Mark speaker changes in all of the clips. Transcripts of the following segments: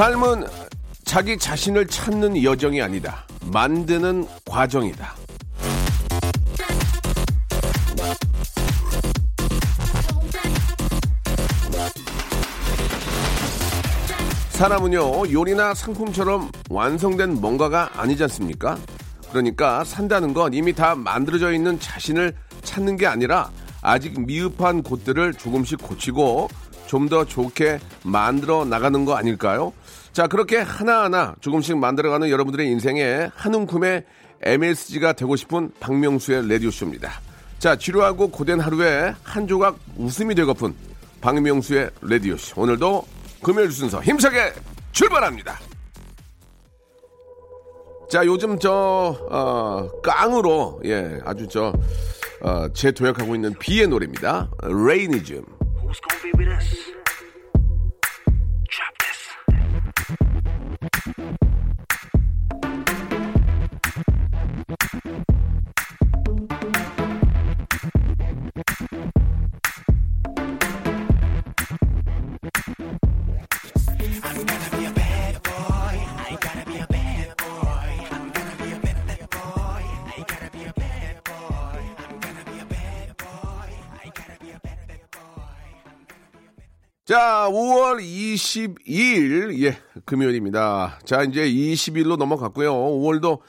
Speaker 1: 삶은 자기 자신을 찾는 여정이 아니다 만드는 과정이다 사람은요, 요리나 상품처럼 완성된 뭔가가 아니지 않습니까? 그러니까 산다는 건 이미 다 만들어져 있는 자신을 찾는 게 아니라 아직 미흡한 곳들을 조금씩 고치고 좀 더 좋게 만들어 나가는 거 아닐까요? 자, 그렇게 하나하나 조금씩 만들어가는 여러분들의 인생에 한 움큼의 MSG가 되고 싶은 박명수의 라디오쇼입니다. 자, 지루하고 고된 하루에 한 조각 웃음이 되고픈 박명수의 라디오쇼. 오늘도 금요일 순서 힘차게 출발합니다. 자, 요즘 저, 어, 깡으로, 예, 아주 저, 어, 재도약하고 있는 비의 노래입니다. 레이니즘.
Speaker 2: Who's gonna be with us?
Speaker 1: 자, 5월 22일, 예, 금요일입니다. 자, 이제 20일로 넘어갔고요. 5월도,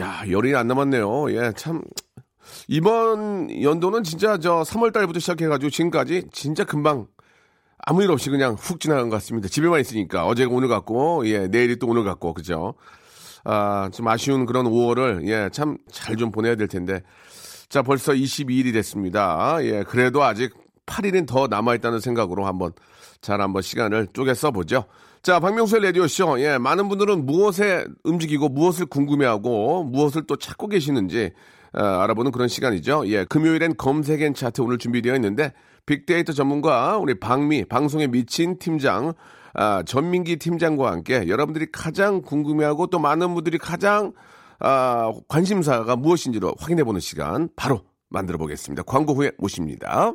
Speaker 1: 야, 열이 안 남았네요. 예, 참. 이번 연도는 진짜 저 3월 달부터 시작해가지고 지금까지 진짜 금방 아무 일 없이 그냥 훅 지나간 것 같습니다. 집에만 있으니까. 어제가 오늘 같고, 예, 내일이 또 오늘 같고, 그죠? 아, 좀 아쉬운 그런 5월을, 예, 참 잘 좀 보내야 될 텐데. 자, 벌써 22일이 됐습니다. 예, 그래도 아직 8일은 더 남아있다는 생각으로 한번 잘 한번 시간을 쪼개 써보죠. 자, 박명수의 라디오쇼. 예, 많은 분들은 무엇에 움직이고 무엇을 궁금해하고 무엇을 또 찾고 계시는지 어, 알아보는 그런 시간이죠. 예, 금요일엔 검색앤 차트 오늘 준비되어 있는데 빅데이터 전문가 우리 박미 방송에 미친 팀장 아, 전민기 팀장과 함께 여러분들이 가장 궁금해하고 또 많은 분들이 가장 아, 관심사가 무엇인지로 확인해 보는 시간 바로 만들어 보겠습니다. 광고 후에 모십니다.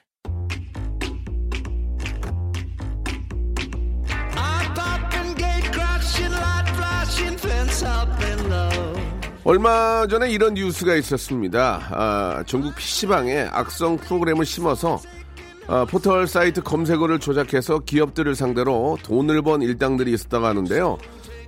Speaker 1: 얼마 전에 이런 뉴스가 있었습니다. 아, 전국 PC방에 악성 프로그램을 심어서 아, 포털 사이트 검색어를 조작해서 기업들을 상대로 돈을 번 일당들이 있었다고 하는데요.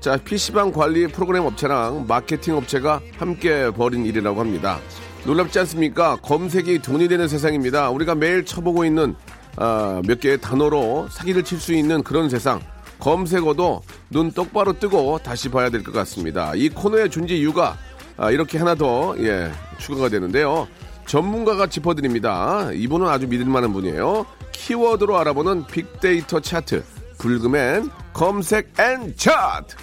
Speaker 1: 자, PC방 관리 프로그램 업체랑 마케팅 업체가 함께 벌인 일이라고 합니다. 놀랍지 않습니까? 검색이 돈이 되는 세상입니다. 우리가 매일 쳐보고 있는 아, 몇 개의 단어로 사기를 칠 수 있는 그런 세상. 검색어도 눈 똑바로 뜨고 다시 봐야 될 것 같습니다. 이 코너의 존재 이유가 아, 이렇게 하나 더 예, 추가가 되는데요. 전문가가 짚어드립니다. 이분은 아주 믿을만한 분이에요. 키워드로 알아보는 빅데이터 차트 불금엔 검색 and 차트.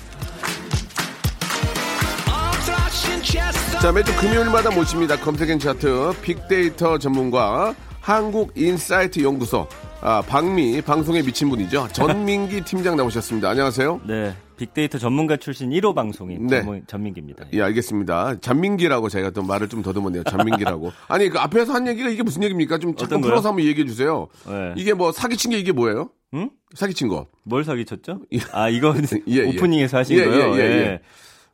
Speaker 1: 자 매주 금요일마다 모십니다. 검색 and 차트 빅데이터 전문가 한국인사이트 연구소 아, 박미 방송에 미친 분이죠. 전민기 팀장 나오셨습니다. 안녕하세요.
Speaker 3: 네, 빅데이터 전문가 출신 1호 방송인
Speaker 1: 네.
Speaker 3: 전민기입니다.
Speaker 1: 예, 알겠습니다. 잔민기라고 제가 또 말을 좀 더듬었네요. 잔민기라고. 아니, 그 앞에서 한 얘기가 이게 무슨 얘기입니까? 좀 잠깐? 풀어서 한번 얘기해 주세요.
Speaker 3: 네.
Speaker 1: 이게 뭐 사기친 게 이게 뭐예요?
Speaker 3: 응?
Speaker 1: 사기친 거.
Speaker 3: 뭘 사기쳤죠? 아, 이거
Speaker 1: 예, 예.
Speaker 3: 오프닝에서 하신
Speaker 1: 예,
Speaker 3: 거요?
Speaker 1: 예, 예, 예.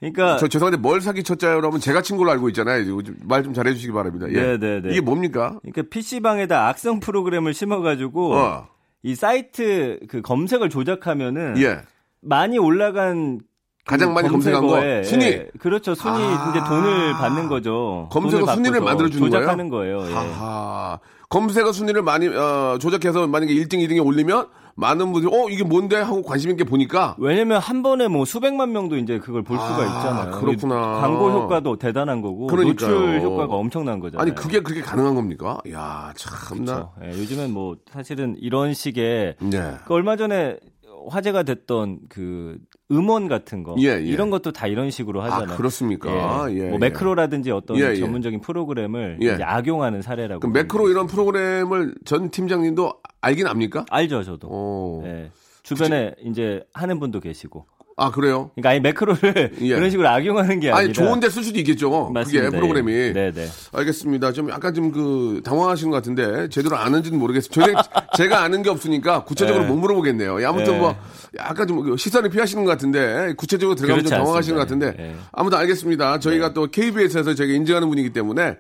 Speaker 3: 그러니까
Speaker 1: 저 죄송한데 뭘 사기쳤자요? 여러분 제가 친 걸로 알고 있잖아요. 말 좀 잘해 주시기 바랍니다. 예.
Speaker 3: 네, 네, 네.
Speaker 1: 이게 뭡니까?
Speaker 3: 그러니까 PC방에다 악성 프로그램을 심어 가지고
Speaker 1: 어.
Speaker 3: 이 사이트 그 검색을 조작하면은
Speaker 1: 예.
Speaker 3: 많이 올라간
Speaker 1: 가장 많이 검색한 거
Speaker 3: 검색어에,
Speaker 1: 순위.
Speaker 3: 예, 그렇죠. 순위
Speaker 1: 아.
Speaker 3: 이제 돈을 받는 거죠.
Speaker 1: 검색어 순위를 만들어 주는 거예요.
Speaker 3: 조작하는 거예요. 예.
Speaker 1: 하하. 검색어 순위를 많이 어, 조작해서 만약에 1등, 2등에 올리면 많은 분들이 어 이게 뭔데 하고 관심 있게 보니까
Speaker 3: 왜냐면 한 번에 뭐 수백만 명도 이제 그걸 볼 수가
Speaker 1: 아,
Speaker 3: 있잖아요.
Speaker 1: 그렇구나.
Speaker 3: 광고 효과도 대단한 거고
Speaker 1: 그러니까요.
Speaker 3: 노출 효과가 엄청난 거잖아요.
Speaker 1: 아니 그게 그렇게 가능한 겁니까? 야 참나.
Speaker 3: 그렇죠. 예, 요즘엔 뭐 사실은 이런 식의
Speaker 1: 네.
Speaker 3: 그 얼마 전에 화제가 됐던 그 음원 같은 거
Speaker 1: 예, 예.
Speaker 3: 이런 것도 다 이런 식으로 하잖아요.
Speaker 1: 아, 그렇습니까? 예,
Speaker 3: 뭐
Speaker 1: 예.
Speaker 3: 매크로라든지 어떤
Speaker 1: 예, 예.
Speaker 3: 전문적인 프로그램을
Speaker 1: 예.
Speaker 3: 악용하는 사례라고.
Speaker 1: 그럼 매크로 이런 프로그램을 전 팀장님도 알긴 압니까?
Speaker 3: 알죠, 저도.
Speaker 1: 어.
Speaker 3: 예. 주변에 이제 하는 분도 계시고.
Speaker 1: 아 그래요?
Speaker 3: 그러니까 아예 매크로를
Speaker 1: 예.
Speaker 3: 그런 식으로 악용하는 게 아니라.
Speaker 1: 아니 좋은데 쓸 수도 있겠죠.
Speaker 3: 맞습니다.
Speaker 1: 그게 프로그램이.
Speaker 3: 예. 네네.
Speaker 1: 알겠습니다. 좀 약간 좀 그 당황하신 것 같은데 제대로 아는지는 모르겠어요. 제가, 제가 아는 게 없으니까 구체적으로
Speaker 3: 네.
Speaker 1: 못 물어보겠네요. 예, 아무튼
Speaker 3: 네.
Speaker 1: 뭐 약간 좀 시선을 피하시는 것 같은데 구체적으로 들어가면 좀 당황하시는 것
Speaker 3: 않습니다.
Speaker 1: 같은데
Speaker 3: 네.
Speaker 1: 아무튼 알겠습니다. 저희가 또 KBS에서 저희가 인증하는 분이기 때문에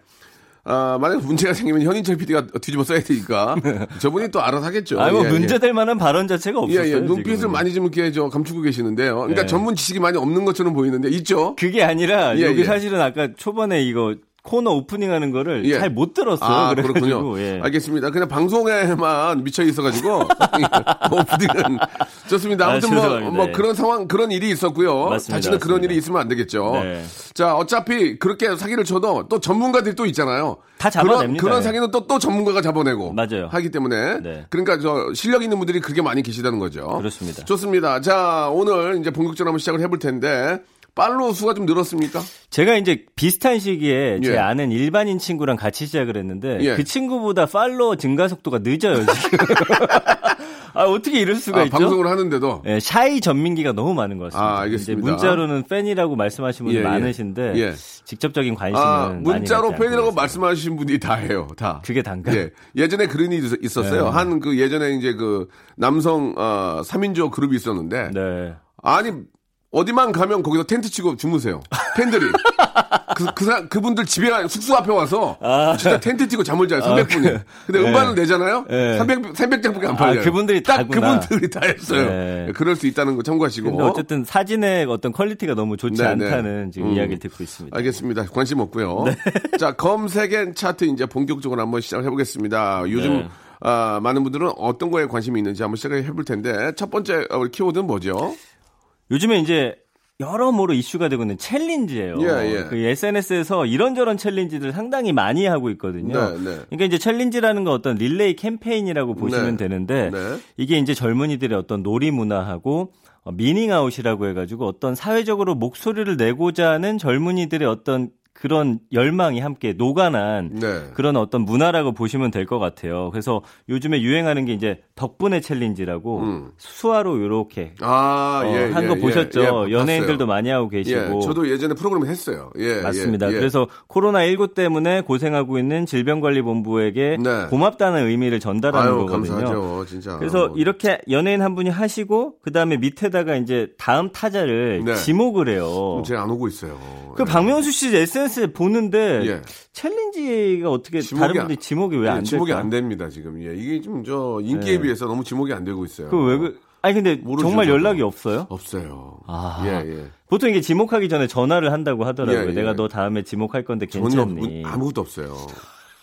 Speaker 1: 아, 만약 문제가 생기면 현인철 PD가 뒤집어 써야 되니까 저분이 또 알아서 하겠죠.
Speaker 3: 아니 뭐
Speaker 1: 예, 예.
Speaker 3: 문제될 만한 발언 자체가
Speaker 1: 예,
Speaker 3: 없었어요.
Speaker 1: 예. 눈빛을
Speaker 3: 지금은.
Speaker 1: 많이 좀 이렇게 저 감추고 계시는데요. 그러니까
Speaker 3: 네.
Speaker 1: 전문 지식이 많이 없는 것처럼 보이는데 있죠?
Speaker 3: 그게 아니라
Speaker 1: 예,
Speaker 3: 여기
Speaker 1: 예.
Speaker 3: 사실은 아까 초반에 이거 코너 오프닝 하는 거를
Speaker 1: 예.
Speaker 3: 잘못 들었어요.
Speaker 1: 아, 그렇군요.
Speaker 3: 예.
Speaker 1: 알겠습니다. 그냥 방송에만 미쳐 있어가지고 오프닝은 좋습니다.
Speaker 3: 아,
Speaker 1: 아무튼 뭐,
Speaker 3: 죄송합니다.
Speaker 1: 뭐
Speaker 3: 예.
Speaker 1: 그런 상황 그런 일이 있었고요.
Speaker 3: 맞습니다,
Speaker 1: 다시는 그런
Speaker 3: 맞습니다.
Speaker 1: 일이 있으면 안 되겠죠.
Speaker 3: 네.
Speaker 1: 자, 어차피 그렇게 사기를 쳐도 또 전문가들이 또 있잖아요.
Speaker 3: 다
Speaker 1: 그런,
Speaker 3: 잡아냅니다.
Speaker 1: 그런
Speaker 3: 예.
Speaker 1: 사기는 또, 또 전문가가 잡아내고
Speaker 3: 맞아요.
Speaker 1: 하기 때문에
Speaker 3: 네.
Speaker 1: 그러니까 저 실력 있는 분들이 그게 많이 계시다는 거죠.
Speaker 3: 그렇습니다.
Speaker 1: 좋습니다. 자, 오늘 이제 본격적으로 한번 시작을 해볼 텐데 팔로우 수가 좀 늘었습니까?
Speaker 3: 제가 이제 비슷한 시기에
Speaker 1: 예.
Speaker 3: 제 아는 일반인 친구랑 같이 시작을 했는데
Speaker 1: 예.
Speaker 3: 그 친구보다 팔로워 증가 속도가 늦어요 지금. 아 어떻게 이럴 수가
Speaker 1: 아,
Speaker 3: 있죠?
Speaker 1: 방송을 하는데도
Speaker 3: 예, 샤이 전민기가 너무 많은 것 같습니다.
Speaker 1: 아, 알겠습니다.
Speaker 3: 문자로는 팬이라고 말씀하시는 분이
Speaker 1: 예, 예.
Speaker 3: 많으신데
Speaker 1: 예.
Speaker 3: 직접적인 관심은
Speaker 1: 아, 문자로 팬이라고. 말씀하신 분이 다 해요. 다.
Speaker 3: 그게 단가요?
Speaker 1: 예. 예전에 그런 일이 있- 있었어요.
Speaker 3: 네.
Speaker 1: 한그 예전에 이제 그 남성 어 3인조 그룹이 있었는데
Speaker 3: 네.
Speaker 1: 아니 어디만 가면 거기서 텐트 치고 주무세요. 팬들이. 그, 그, 사- 그분들 집에, 가- 숙소 앞에 와서 진짜 텐트 치고 잠을 자요. 300분이.
Speaker 3: 아. 그-
Speaker 1: 근데
Speaker 3: 네.
Speaker 1: 음반을 내잖아요.
Speaker 3: 네.
Speaker 1: 300, 300장밖에 안 팔려요.
Speaker 3: 그분들이
Speaker 1: 딱
Speaker 3: 다구나.
Speaker 1: 그분들이 다 했어요.
Speaker 3: 네.
Speaker 1: 그럴 수 있다는 거 참고하시고.
Speaker 3: 어쨌든 사진의 어떤 퀄리티가 너무 좋지
Speaker 1: 네, 네.
Speaker 3: 않다는 지금
Speaker 1: 음.
Speaker 3: 이야기를 듣고 있습니다.
Speaker 1: 알겠습니다. 관심 없고요.
Speaker 3: 네.
Speaker 1: 자, 검색 and 차트 이제 본격적으로 한번 시작을 해보겠습니다. 요즘
Speaker 3: 네.
Speaker 1: 아, 많은 분들은 어떤 거에 관심이 있는지 한번 시작을 해볼 텐데 첫 번째 어, 키워드는 뭐죠?
Speaker 3: 요즘에 이제 여러모로 이슈가 되고 있는 챌린지예요.
Speaker 1: 예, 예.
Speaker 3: 그 SNS에서 이런저런 챌린지들 상당히 많이 하고 있거든요.
Speaker 1: 네, 네.
Speaker 3: 그러니까 이제 챌린지라는 건 어떤 릴레이 캠페인이라고 보시면
Speaker 1: 네.
Speaker 3: 되는데
Speaker 1: 네.
Speaker 3: 이게 이제 젊은이들의 어떤 놀이 문화하고 어, 미닝아웃이라고 해가지고 어떤 사회적으로 목소리를 내고자 하는 젊은이들의 어떤 그런 열망이 함께 녹아난
Speaker 1: 네.
Speaker 3: 그런 어떤 문화라고 보시면 될 것 같아요. 그래서 요즘에 유행하는 게 이제 덕분에 챌린지라고
Speaker 1: 음.
Speaker 3: 수화로 요렇게
Speaker 1: 아,
Speaker 3: 어,
Speaker 1: 예.
Speaker 3: 한거
Speaker 1: 예,
Speaker 3: 보셨죠?
Speaker 1: 예, 예,
Speaker 3: 연예인들도. 많이 하고
Speaker 1: 예,
Speaker 3: 계시고.
Speaker 1: 저도 예전에 프로그램 했어요. 예,
Speaker 3: 맞습니다.
Speaker 1: 예, 예.
Speaker 3: 그래서 코로나 19 때문에 고생하고 있는 질병관리본부에게
Speaker 1: 네.
Speaker 3: 고맙다는 의미를 전달하는
Speaker 1: 아유,
Speaker 3: 거거든요.
Speaker 1: 감사하죠, 진짜.
Speaker 3: 그래서
Speaker 1: 어.
Speaker 3: 이렇게 연예인 한 분이 하시고 그 다음에 밑에다가 이제 다음 타자를
Speaker 1: 네.
Speaker 3: 지목을 해요.
Speaker 1: 제가 안 오고 있어요.
Speaker 3: 그
Speaker 1: 예.
Speaker 3: 박명수 씨 SNS 보는데
Speaker 1: 예.
Speaker 3: 챌린지가 어떻게 다른
Speaker 1: 안-
Speaker 3: 분들이 지목이 왜안
Speaker 1: 예? 지목이 안 됩니다, 지금. 예, 이게 좀 저 인기에
Speaker 3: 네.
Speaker 1: 비해서 너무 지목이 안 되고 있어요.
Speaker 3: 그왜 그? 아니 근데 정말. 연락이 없어요?
Speaker 1: 없어요.
Speaker 3: 아.
Speaker 1: 예, 예.
Speaker 3: 보통 이게 지목하기 전에 전화를 한다고 하더라고요.
Speaker 1: 예, 예.
Speaker 3: 내가 너 다음에 지목할 건데
Speaker 1: 전혀
Speaker 3: 괜찮니?
Speaker 1: 없- 아무것도 없어요.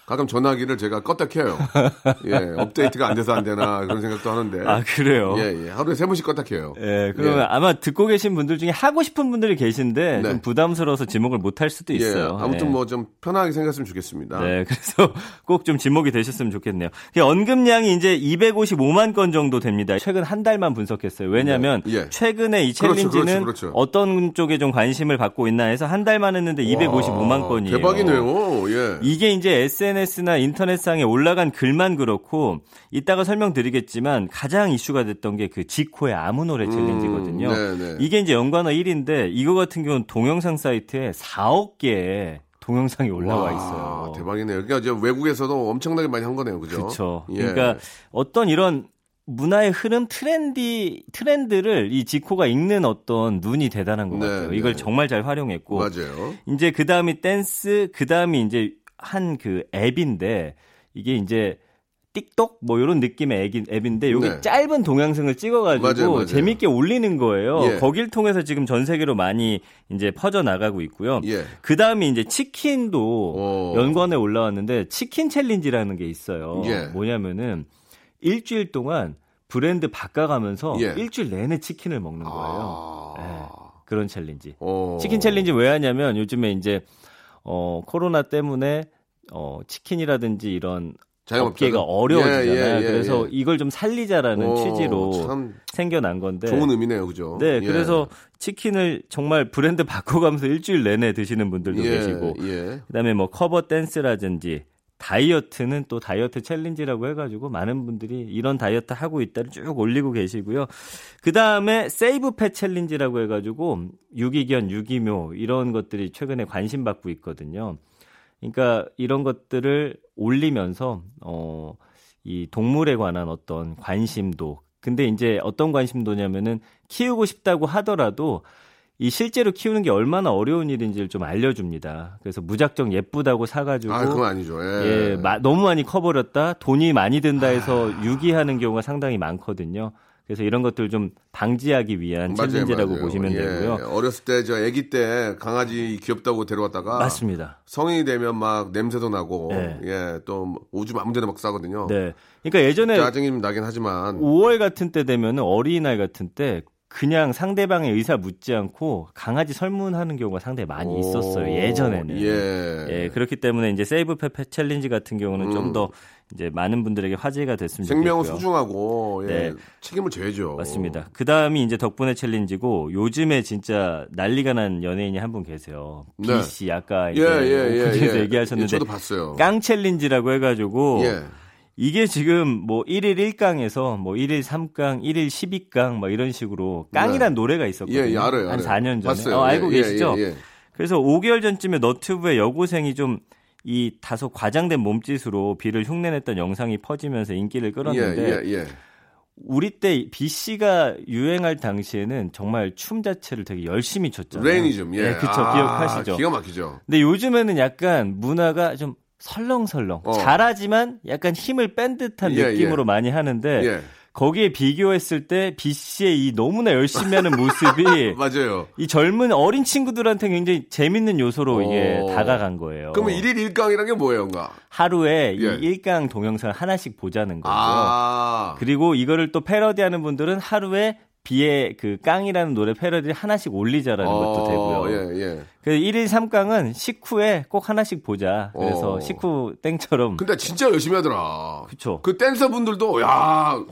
Speaker 1: 가끔 전화기를 제가 껐다 켜요. 예, 업데이트가 안 돼서 안 되나 그런 생각도 하는데.
Speaker 3: 아 그래요?
Speaker 1: 예, 예. 하루에 세 번씩 껐다 켜요.
Speaker 3: 예, 그러면
Speaker 1: 예.
Speaker 3: 아마 듣고 계신 분들 중에 하고 싶은 분들이 계신데
Speaker 1: 네.
Speaker 3: 좀 부담스러워서 지목을 못 할 수도 있어요.
Speaker 1: 예, 아무튼
Speaker 3: 예.
Speaker 1: 뭐좀 편하게 생각했으면 좋겠습니다.
Speaker 3: 네, 그래서 꼭 좀 지목이 되셨으면 좋겠네요. 그 언급량이 이제 255만 건 정도 됩니다. 최근 한 달만 분석했어요. 왜냐하면
Speaker 1: 네, 예.
Speaker 3: 최근에 이
Speaker 1: 그렇죠,
Speaker 3: 챌린지는
Speaker 1: 그렇죠, 그렇죠.
Speaker 3: 어떤 쪽에 좀 관심을 받고 있나 해서 한 달만 했는데 255만
Speaker 1: 와,
Speaker 3: 건이에요.
Speaker 1: 대박이네요. 예.
Speaker 3: 이게 이제 SNS나 인터넷상에 올라간 글만 그렇고 이따가 설명드리겠지만 가장 이슈가 됐던 게 그 지코의 아무 노래 챌린지거든요.
Speaker 1: 네, 네.
Speaker 3: 이게 이제 연관어 1위인데 이거 같은 경우는 동영상 사이트에 4억 개의 동영상이 올라와
Speaker 1: 와,
Speaker 3: 있어요.
Speaker 1: 대박이네요. 그러니까 이제 외국에서도 엄청나게 많이 한 거네요. 그죠?
Speaker 3: 그렇죠.
Speaker 1: 예.
Speaker 3: 그러니까 어떤 이런 문화의 흐름 트렌디 트렌드를 이 지코가 읽는 어떤 눈이 대단한 것
Speaker 1: 네,
Speaker 3: 같아요. 이걸
Speaker 1: 네.
Speaker 3: 정말 잘 활용했고
Speaker 1: 맞아요.
Speaker 3: 이제 그 다음이 댄스, 그 다음이 이제 한 그 앱인데 이게 이제 틱톡 뭐 이런 느낌의 앱인, 앱인데 여기
Speaker 1: 네.
Speaker 3: 짧은 동영상을 찍어가지고
Speaker 1: 맞아요, 맞아요.
Speaker 3: 재밌게 올리는 거예요.
Speaker 1: 예.
Speaker 3: 거길 통해서 지금 전 세계로 많이 이제 퍼져 나가고 있고요.
Speaker 1: 예.
Speaker 3: 그 다음에 이제 치킨도
Speaker 1: 오.
Speaker 3: 연관에 올라왔는데 치킨 챌린지라는 게 있어요.
Speaker 1: 예.
Speaker 3: 뭐냐면은 일주일 동안 브랜드 바꿔가면서
Speaker 1: 예.
Speaker 3: 일주일 내내 치킨을 먹는 거예요.
Speaker 1: 아.
Speaker 3: 예. 그런 챌린지.
Speaker 1: 어.
Speaker 3: 치킨 챌린지 왜 하냐면 요즘에 이제 어 코로나 때문에 어 치킨이라든지 이런
Speaker 1: 자영업자들?
Speaker 3: 업계가 어려워지잖아요.
Speaker 1: 예, 예, 예,
Speaker 3: 그래서
Speaker 1: 예.
Speaker 3: 이걸 좀 살리자라는
Speaker 1: 오,
Speaker 3: 취지로
Speaker 1: 참
Speaker 3: 생겨난 건데.
Speaker 1: 좋은 의미네요, 그죠?
Speaker 3: 네,
Speaker 1: 예.
Speaker 3: 그래서 치킨을 정말 브랜드 바꿔가면서 일주일 내내 드시는 분들도
Speaker 1: 예,
Speaker 3: 계시고,
Speaker 1: 예.
Speaker 3: 그다음에 뭐 커버 댄스라든지 다이어트는 또 다이어트 챌린지라고 해가지고 많은 분들이 이런 다이어트 하고 있다를 쭉 올리고 계시고요. 그 다음에 save pet 챌린지라고 해가지고 유기견, 유기묘 이런 것들이 최근에 관심 받고 있거든요. 그러니까 이런 것들을 올리면서 어, 이 동물에 관한 어떤 관심도 근데 이제 어떤 관심도냐면은 키우고 싶다고 하더라도 이 실제로 키우는 게 얼마나 어려운 일인지를 좀 알려줍니다. 그래서 무작정 예쁘다고 사가지고
Speaker 1: 아, 그건 아니죠. 예.
Speaker 3: 예, 마- 너무 많이 커버렸다, 돈이 많이 든다 해서 유기하는 경우가 상당히 많거든요. 그래서 이런 것들 좀 방지하기 위한
Speaker 1: 맞아요,
Speaker 3: 챌린지라고
Speaker 1: 맞아요.
Speaker 3: 보시면
Speaker 1: 예.
Speaker 3: 되고요.
Speaker 1: 어렸을 때 저 아기 때 강아지 귀엽다고 데려왔다가
Speaker 3: 맞습니다.
Speaker 1: 성인이 되면 막 냄새도 나고
Speaker 3: 네.
Speaker 1: 예, 또 오줌 아무데나 막 싸거든요.
Speaker 3: 네. 그러니까 예전에
Speaker 1: 짜증이 좀 나긴 하지만
Speaker 3: 5월 같은 때 되면 어린이날 같은 때 그냥 상대방의 의사 묻지 않고 강아지 선물하는 경우가 상당히 많이
Speaker 1: 오,
Speaker 3: 있었어요. 예전에는.
Speaker 1: 예.
Speaker 3: 예, 그렇기 때문에 이제 save pet 챌린지 같은 경우는 좀
Speaker 1: 음.
Speaker 3: 더 이제 많은 분들에게 화제가 됐으면
Speaker 1: 생명은
Speaker 3: 좋겠고요.
Speaker 1: 소중하고 예.
Speaker 3: 네.
Speaker 1: 책임을 져야죠.
Speaker 3: 맞습니다. 그 다음이 이제 덕분에 챌린지고 요즘에 진짜 난리가 난 연예인이 한 분 계세요.
Speaker 1: 네.
Speaker 3: B 씨 아까
Speaker 1: 예,
Speaker 3: 이제
Speaker 1: 예, 예,
Speaker 3: 오프닝에서
Speaker 1: 예.
Speaker 3: 얘기하셨는데
Speaker 1: 예, 저도 봤어요.
Speaker 3: 깡 챌린지라고 해가지고
Speaker 1: 예.
Speaker 3: 이게 지금 뭐 1일 1강에서 뭐 1일 3강, 1일 12강 뭐 이런 식으로 깡이란 노래가 있었거든요.
Speaker 1: 예, 예, 알아요.
Speaker 3: 한
Speaker 1: 알아요.
Speaker 3: 4년 전에.
Speaker 1: 봤어요.
Speaker 3: 어, 알고
Speaker 1: 예, 예,
Speaker 3: 계시죠?
Speaker 1: 예, 예.
Speaker 3: 그래서 5개월 전쯤에 너튜브에 여고생이 좀 이 다소 과장된 몸짓으로 비를 흉내냈던 영상이 퍼지면서 인기를 끌었는데
Speaker 1: 예, 예, 예.
Speaker 3: 우리 때 B 씨가 유행할 당시에는 정말 춤 자체를 되게 열심히 췄잖아요.
Speaker 1: 레이니즘. 예.
Speaker 3: 네, 그쵸.
Speaker 1: 아,
Speaker 3: 기억하시죠?
Speaker 1: 기가 막히죠.
Speaker 3: 근데 요즘에는 약간 문화가 좀 설렁설렁.
Speaker 1: 어.
Speaker 3: 잘하지만 약간 힘을 뺀 듯한
Speaker 1: 예,
Speaker 3: 느낌으로
Speaker 1: 예.
Speaker 3: 많이 하는데
Speaker 1: 예.
Speaker 3: 거기에 비교했을 때 B 씨의 이 너무나 열심히 하는 모습이
Speaker 1: 맞아요.
Speaker 3: 이 젊은 어린 친구들한테 굉장히 재밌는 요소로 이게
Speaker 1: 어.
Speaker 3: 다가간 거예요.
Speaker 1: 그러면 일일 일강이라는 게 뭐예요, 뭔가?
Speaker 3: 하루에
Speaker 1: 예.
Speaker 3: 이 일강 동영상을 하나씩 보자는 거죠.
Speaker 1: 아.
Speaker 3: 그리고 이거를 또 패러디하는 분들은 하루에 비의 그 깡이라는 노래 패러디를 하나씩 올리자라는 것도 되고요.
Speaker 1: 예, 예.
Speaker 3: 그 1일 3강은 식후에 꼭 하나씩 보자. 그래서
Speaker 1: 어.
Speaker 3: 식후 땡처럼
Speaker 1: 근데 진짜 열심히 하더라.
Speaker 3: 그쵸.
Speaker 1: 그 댄서분들도 야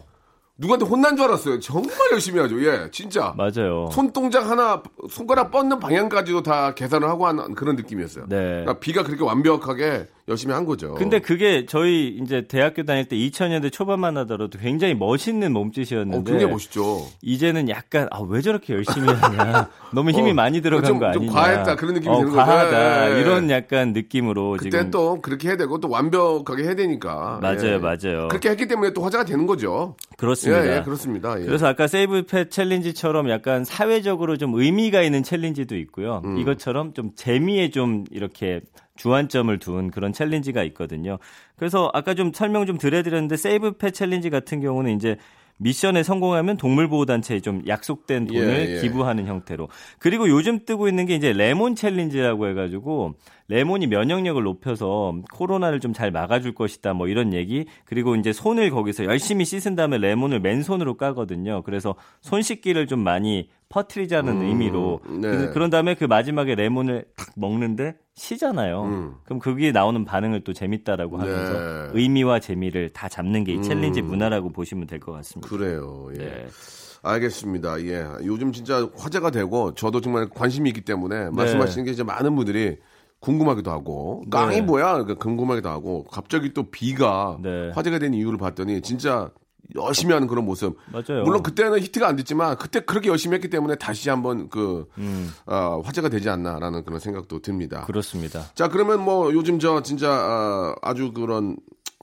Speaker 1: 누구한테 혼난 줄 알았어요. 정말 열심히 하죠. 예, 진짜.
Speaker 3: 맞아요.
Speaker 1: 손동작 하나, 손가락 뻗는 방향까지도 다 계산을 하고 하는 그런 느낌이었어요.
Speaker 3: 네.
Speaker 1: 그러니까 비가 그렇게 완벽하게 열심히 한 거죠.
Speaker 3: 근데 그게 저희 이제 대학교 다닐 때 2000년대 초반만 하더라도 굉장히 멋있는 몸짓이었는데
Speaker 1: 어, 굉장히 멋있죠.
Speaker 3: 이제는 약간 아 왜 저렇게 열심히 하냐 너무 힘이
Speaker 1: 어,
Speaker 3: 많이 들어간
Speaker 1: 좀- 거좀
Speaker 3: 아니냐
Speaker 1: 과했다, 그런 느낌이
Speaker 3: 어,
Speaker 1: 드는 거죠.
Speaker 3: 과하다
Speaker 1: 예, 예.
Speaker 3: 이런 약간 느낌으로
Speaker 1: 그때
Speaker 3: 지금
Speaker 1: 또 그렇게 해야 되고 또 완벽하게 해야 되니까.
Speaker 3: 맞아요
Speaker 1: 예.
Speaker 3: 맞아요
Speaker 1: 그렇게 했기 때문에 또 화제가 되는 거죠.
Speaker 3: 그렇습니다
Speaker 1: 예, 예, 그렇습니다. 예.
Speaker 3: 그래서 아까 save pet 챌린지처럼 약간 사회적으로 좀 의미가 있는 챌린지도 있고요.
Speaker 1: 음.
Speaker 3: 이것처럼 좀 재미에 좀 이렇게 주안점을 둔 그런 챌린지가 있거든요. 그래서 아까 좀 설명 좀 드려드렸는데 save pet 챌린지 같은 경우는 이제 미션에 성공하면 동물보호단체에 좀 약속된 돈을
Speaker 1: 예, 예.
Speaker 3: 기부하는 형태로. 그리고 요즘 뜨고 있는 게 이제 레몬 챌린지라고 해가지고 레몬이 면역력을 높여서 코로나를 좀 잘 막아줄 것이다 뭐 이런 얘기. 그리고 이제 손을 거기서 열심히 씻은 다음에 레몬을 맨손으로 까거든요. 그래서 손 씻기를 좀 많이 퍼트리자는 의미로.
Speaker 1: 네.
Speaker 3: 그런 다음에 그 마지막에 레몬을 탁 먹는데 시잖아요.
Speaker 1: 음.
Speaker 3: 그럼 거기에 나오는 반응을 또 재밌다라고 하면서
Speaker 1: 네.
Speaker 3: 의미와 재미를 다 잡는 게 이 챌린지 문화라고 보시면 될 것 같습니다.
Speaker 1: 그래요. 예.
Speaker 3: 네.
Speaker 1: 알겠습니다. 예. 요즘 진짜 화제가 되고 저도 정말 관심이 있기 때문에 말씀하시는 게 이제 많은 분들이 궁금하기도 하고 깡이
Speaker 3: 네.
Speaker 1: 뭐야? 그러니까 궁금하기도 하고 갑자기 또 비가
Speaker 3: 네.
Speaker 1: 화제가 된 이유를 봤더니 진짜 열심히 하는 그런 모습.
Speaker 3: 맞아요.
Speaker 1: 물론 그때는 히트가 안 됐지만 그때 그렇게 열심히 했기 때문에 다시 한번 그
Speaker 3: 음.
Speaker 1: 어, 화제가 되지 않나라는 그런 생각도 듭니다.
Speaker 3: 그렇습니다.
Speaker 1: 자 그러면 뭐 요즘 저 진짜 어, 아주 그런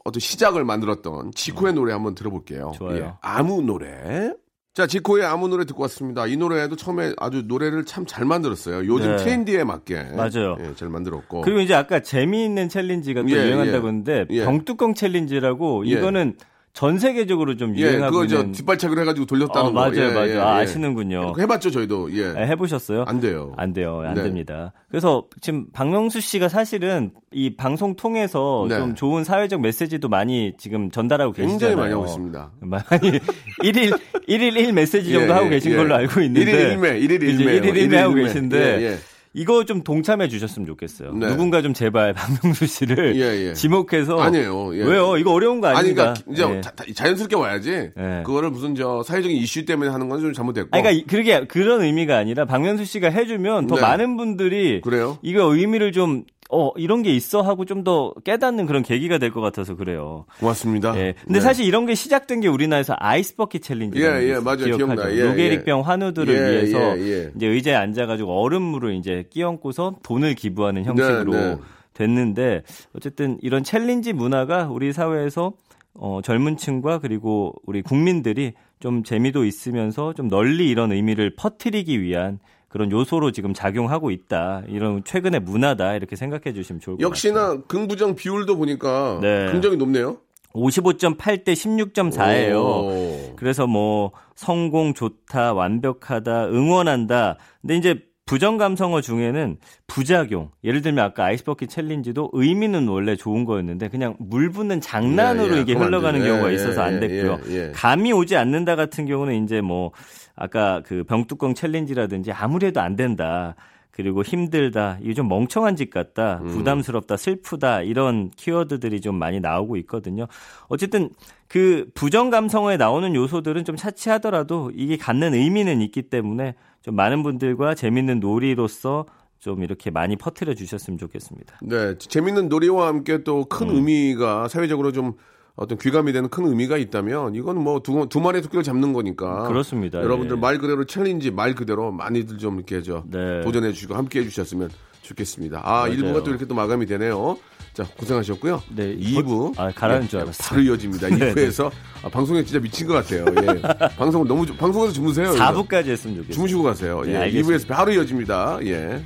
Speaker 1: 어떤 시작을 만들었던 지코의 노래 한번 들어볼게요.
Speaker 3: 좋아요.
Speaker 1: 예. 아무 노래. 자, 지코의 아무 노래 듣고 왔습니다. 이 노래도 처음에 아주 노래를 참 잘 만들었어요. 요즘
Speaker 3: 네.
Speaker 1: 트렌디에 맞게.
Speaker 3: 맞아요.
Speaker 1: 예, 잘 만들었고.
Speaker 3: 그리고 이제 아까 재미있는 챌린지가 또
Speaker 1: 예,
Speaker 3: 유행한다고
Speaker 1: 예.
Speaker 3: 했는데
Speaker 1: 예.
Speaker 3: 병뚜껑 챌린지라고
Speaker 1: 예.
Speaker 3: 이거는 전 세계적으로 좀
Speaker 1: 예,
Speaker 3: 유행하고
Speaker 1: 그거 저
Speaker 3: 있는
Speaker 1: 뒷발차기로 해가지고 돌렸다는
Speaker 3: 어,
Speaker 1: 거.
Speaker 3: 맞아요,
Speaker 1: 예,
Speaker 3: 맞아요.
Speaker 1: 예,
Speaker 3: 아,
Speaker 1: 예.
Speaker 3: 아시는군요.
Speaker 1: 그거 해봤죠, 저희도. 예.
Speaker 3: 네, 해보셨어요?
Speaker 1: 안 돼요.
Speaker 3: 안 돼요. 안
Speaker 1: 네.
Speaker 3: 됩니다. 그래서 지금 박명수 씨가 사실은 이 방송 통해서
Speaker 1: 네.
Speaker 3: 좀 좋은 사회적 메시지도 많이 지금 전달하고 계시잖아요.
Speaker 1: 굉장히 많이 하고 있습니다.
Speaker 3: 많이 1일 1일 1 메시지 정도
Speaker 1: 예,
Speaker 3: 하고
Speaker 1: 예,
Speaker 3: 계신
Speaker 1: 예.
Speaker 3: 걸로 알고 있는데
Speaker 1: 일일 일매, 일일
Speaker 3: 이제
Speaker 1: 일매요.
Speaker 3: 일일 일매 하고
Speaker 1: 일일 일매.
Speaker 3: 계신데
Speaker 1: 예, 예.
Speaker 3: 이거 좀 동참해 주셨으면 좋겠어요.
Speaker 1: 네.
Speaker 3: 누군가 좀 제발 박명수 씨를
Speaker 1: 예, 예.
Speaker 3: 지목해서
Speaker 1: 아니에요. 예.
Speaker 3: 왜요? 이거 어려운 거
Speaker 1: 아니,
Speaker 3: 아닙니까?
Speaker 1: 그러니까 이제
Speaker 3: 예.
Speaker 1: 자, 자연스럽게 와야지.
Speaker 3: 예.
Speaker 1: 그거를 무슨 저 사회적인 이슈 때문에 하는 건 좀 잘못됐고.
Speaker 3: 아니, 그러니까 이- 그게 그런 의미가 아니라 박명수 씨가 해주면 더
Speaker 1: 네.
Speaker 3: 많은 분들이
Speaker 1: 그래요?
Speaker 3: 이거 의미를 좀 어, 이런 게 있어 하고 좀 더 깨닫는 그런 계기가 될 것 같아서 그래요.
Speaker 1: 고맙습니다.
Speaker 3: 예. 근데
Speaker 1: 네.
Speaker 3: 사실 이런 게 시작된 게 우리나라에서 아이스버킷 챌린지.
Speaker 1: 예, 예, 맞아요.
Speaker 3: 기억하죠.
Speaker 1: 기억나. 예,
Speaker 3: 루게릭병
Speaker 1: 예.
Speaker 3: 환우들을
Speaker 1: 예,
Speaker 3: 위해서
Speaker 1: 예, 예.
Speaker 3: 이제 의자에 앉아가지고 얼음물을 이제 끼얹고서 돈을 기부하는 형식으로
Speaker 1: 네, 네.
Speaker 3: 됐는데 어쨌든 이런 챌린지 문화가 우리 사회에서 어, 젊은 층과 그리고 우리 국민들이 좀 재미도 있으면서 좀 널리 이런 의미를 퍼뜨리기 위한 그런 요소로 지금 작용하고 있다. 이런 최근의 문화다. 이렇게 생각해 주시면 좋을 것 같아요.
Speaker 1: 역시나 긍부정 비율도 보니까
Speaker 3: 네.
Speaker 1: 긍정이 높네요.
Speaker 3: 55.8대 16.4예요.
Speaker 1: 오.
Speaker 3: 그래서 뭐 성공 좋다, 완벽하다, 응원한다. 근데 이제 부정 감성어 중에는 부작용. 예를 들면 아까 아이스버킷 챌린지도 의미는 원래 좋은 거였는데 그냥 물 붓는 장난으로
Speaker 1: 예, 예.
Speaker 3: 이게 흘러가는. 경우가
Speaker 1: 예,
Speaker 3: 있어서 안
Speaker 1: 예,
Speaker 3: 됐고요.
Speaker 1: 예, 예.
Speaker 3: 감이 오지 않는다 같은 경우는 이제 뭐 아까 그 병뚜껑 챌린지라든지 아무래도 안 된다. 그리고 힘들다. 이게 좀 멍청한 짓 같다.
Speaker 1: 음.
Speaker 3: 부담스럽다. 슬프다. 이런 키워드들이 좀 많이 나오고 있거든요. 어쨌든 그 부정 감성어에 나오는 요소들은 좀 차치하더라도 이게 갖는 의미는 있기 때문에 좀 많은 분들과 재밌는 놀이로서 좀 이렇게 많이 퍼뜨려 주셨으면 좋겠습니다.
Speaker 1: 네, 재밌는 놀이와 함께 또큰
Speaker 3: 음.
Speaker 1: 의미가 사회적으로 좀 어떤 귀감이 되는 큰 의미가 있다면 이건 뭐두 두 마리 토끼를 잡는 거니까.
Speaker 3: 그렇습니다.
Speaker 1: 여러분들
Speaker 3: 예.
Speaker 1: 말 그대로 챌린지 말 그대로 많이들 좀 이렇게 저
Speaker 3: 네.
Speaker 1: 도전해 주시고 함께 해 주셨으면 좋겠습니다. 아,
Speaker 3: 맞아요.
Speaker 1: 1부가 또 이렇게 또 마감이 되네요. 자, 고생하셨고요.
Speaker 3: 네,
Speaker 1: 2부.
Speaker 3: 아, 가라는 줄 알았어요.
Speaker 1: 바로 이어집니다.
Speaker 3: 네,
Speaker 1: 2부에서 아, 방송에 진짜 미친 것 같아요. 예. 방송을 너무 주- 방송에서 주무세요. 이거.
Speaker 3: 4부까지 했으면 좋겠습니다.
Speaker 1: 주무시고 가세요.
Speaker 3: 네,
Speaker 1: 예.
Speaker 3: 알겠습니다.
Speaker 1: 2부에서 바로 이어집니다. 예.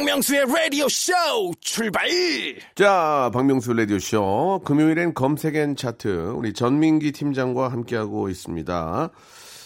Speaker 2: 박명수의 라디오 쇼 출발!
Speaker 1: 자, 박명수 라디오 쇼. 금요일엔 검색엔 차트. 우리 전민기 팀장과 함께하고 있습니다.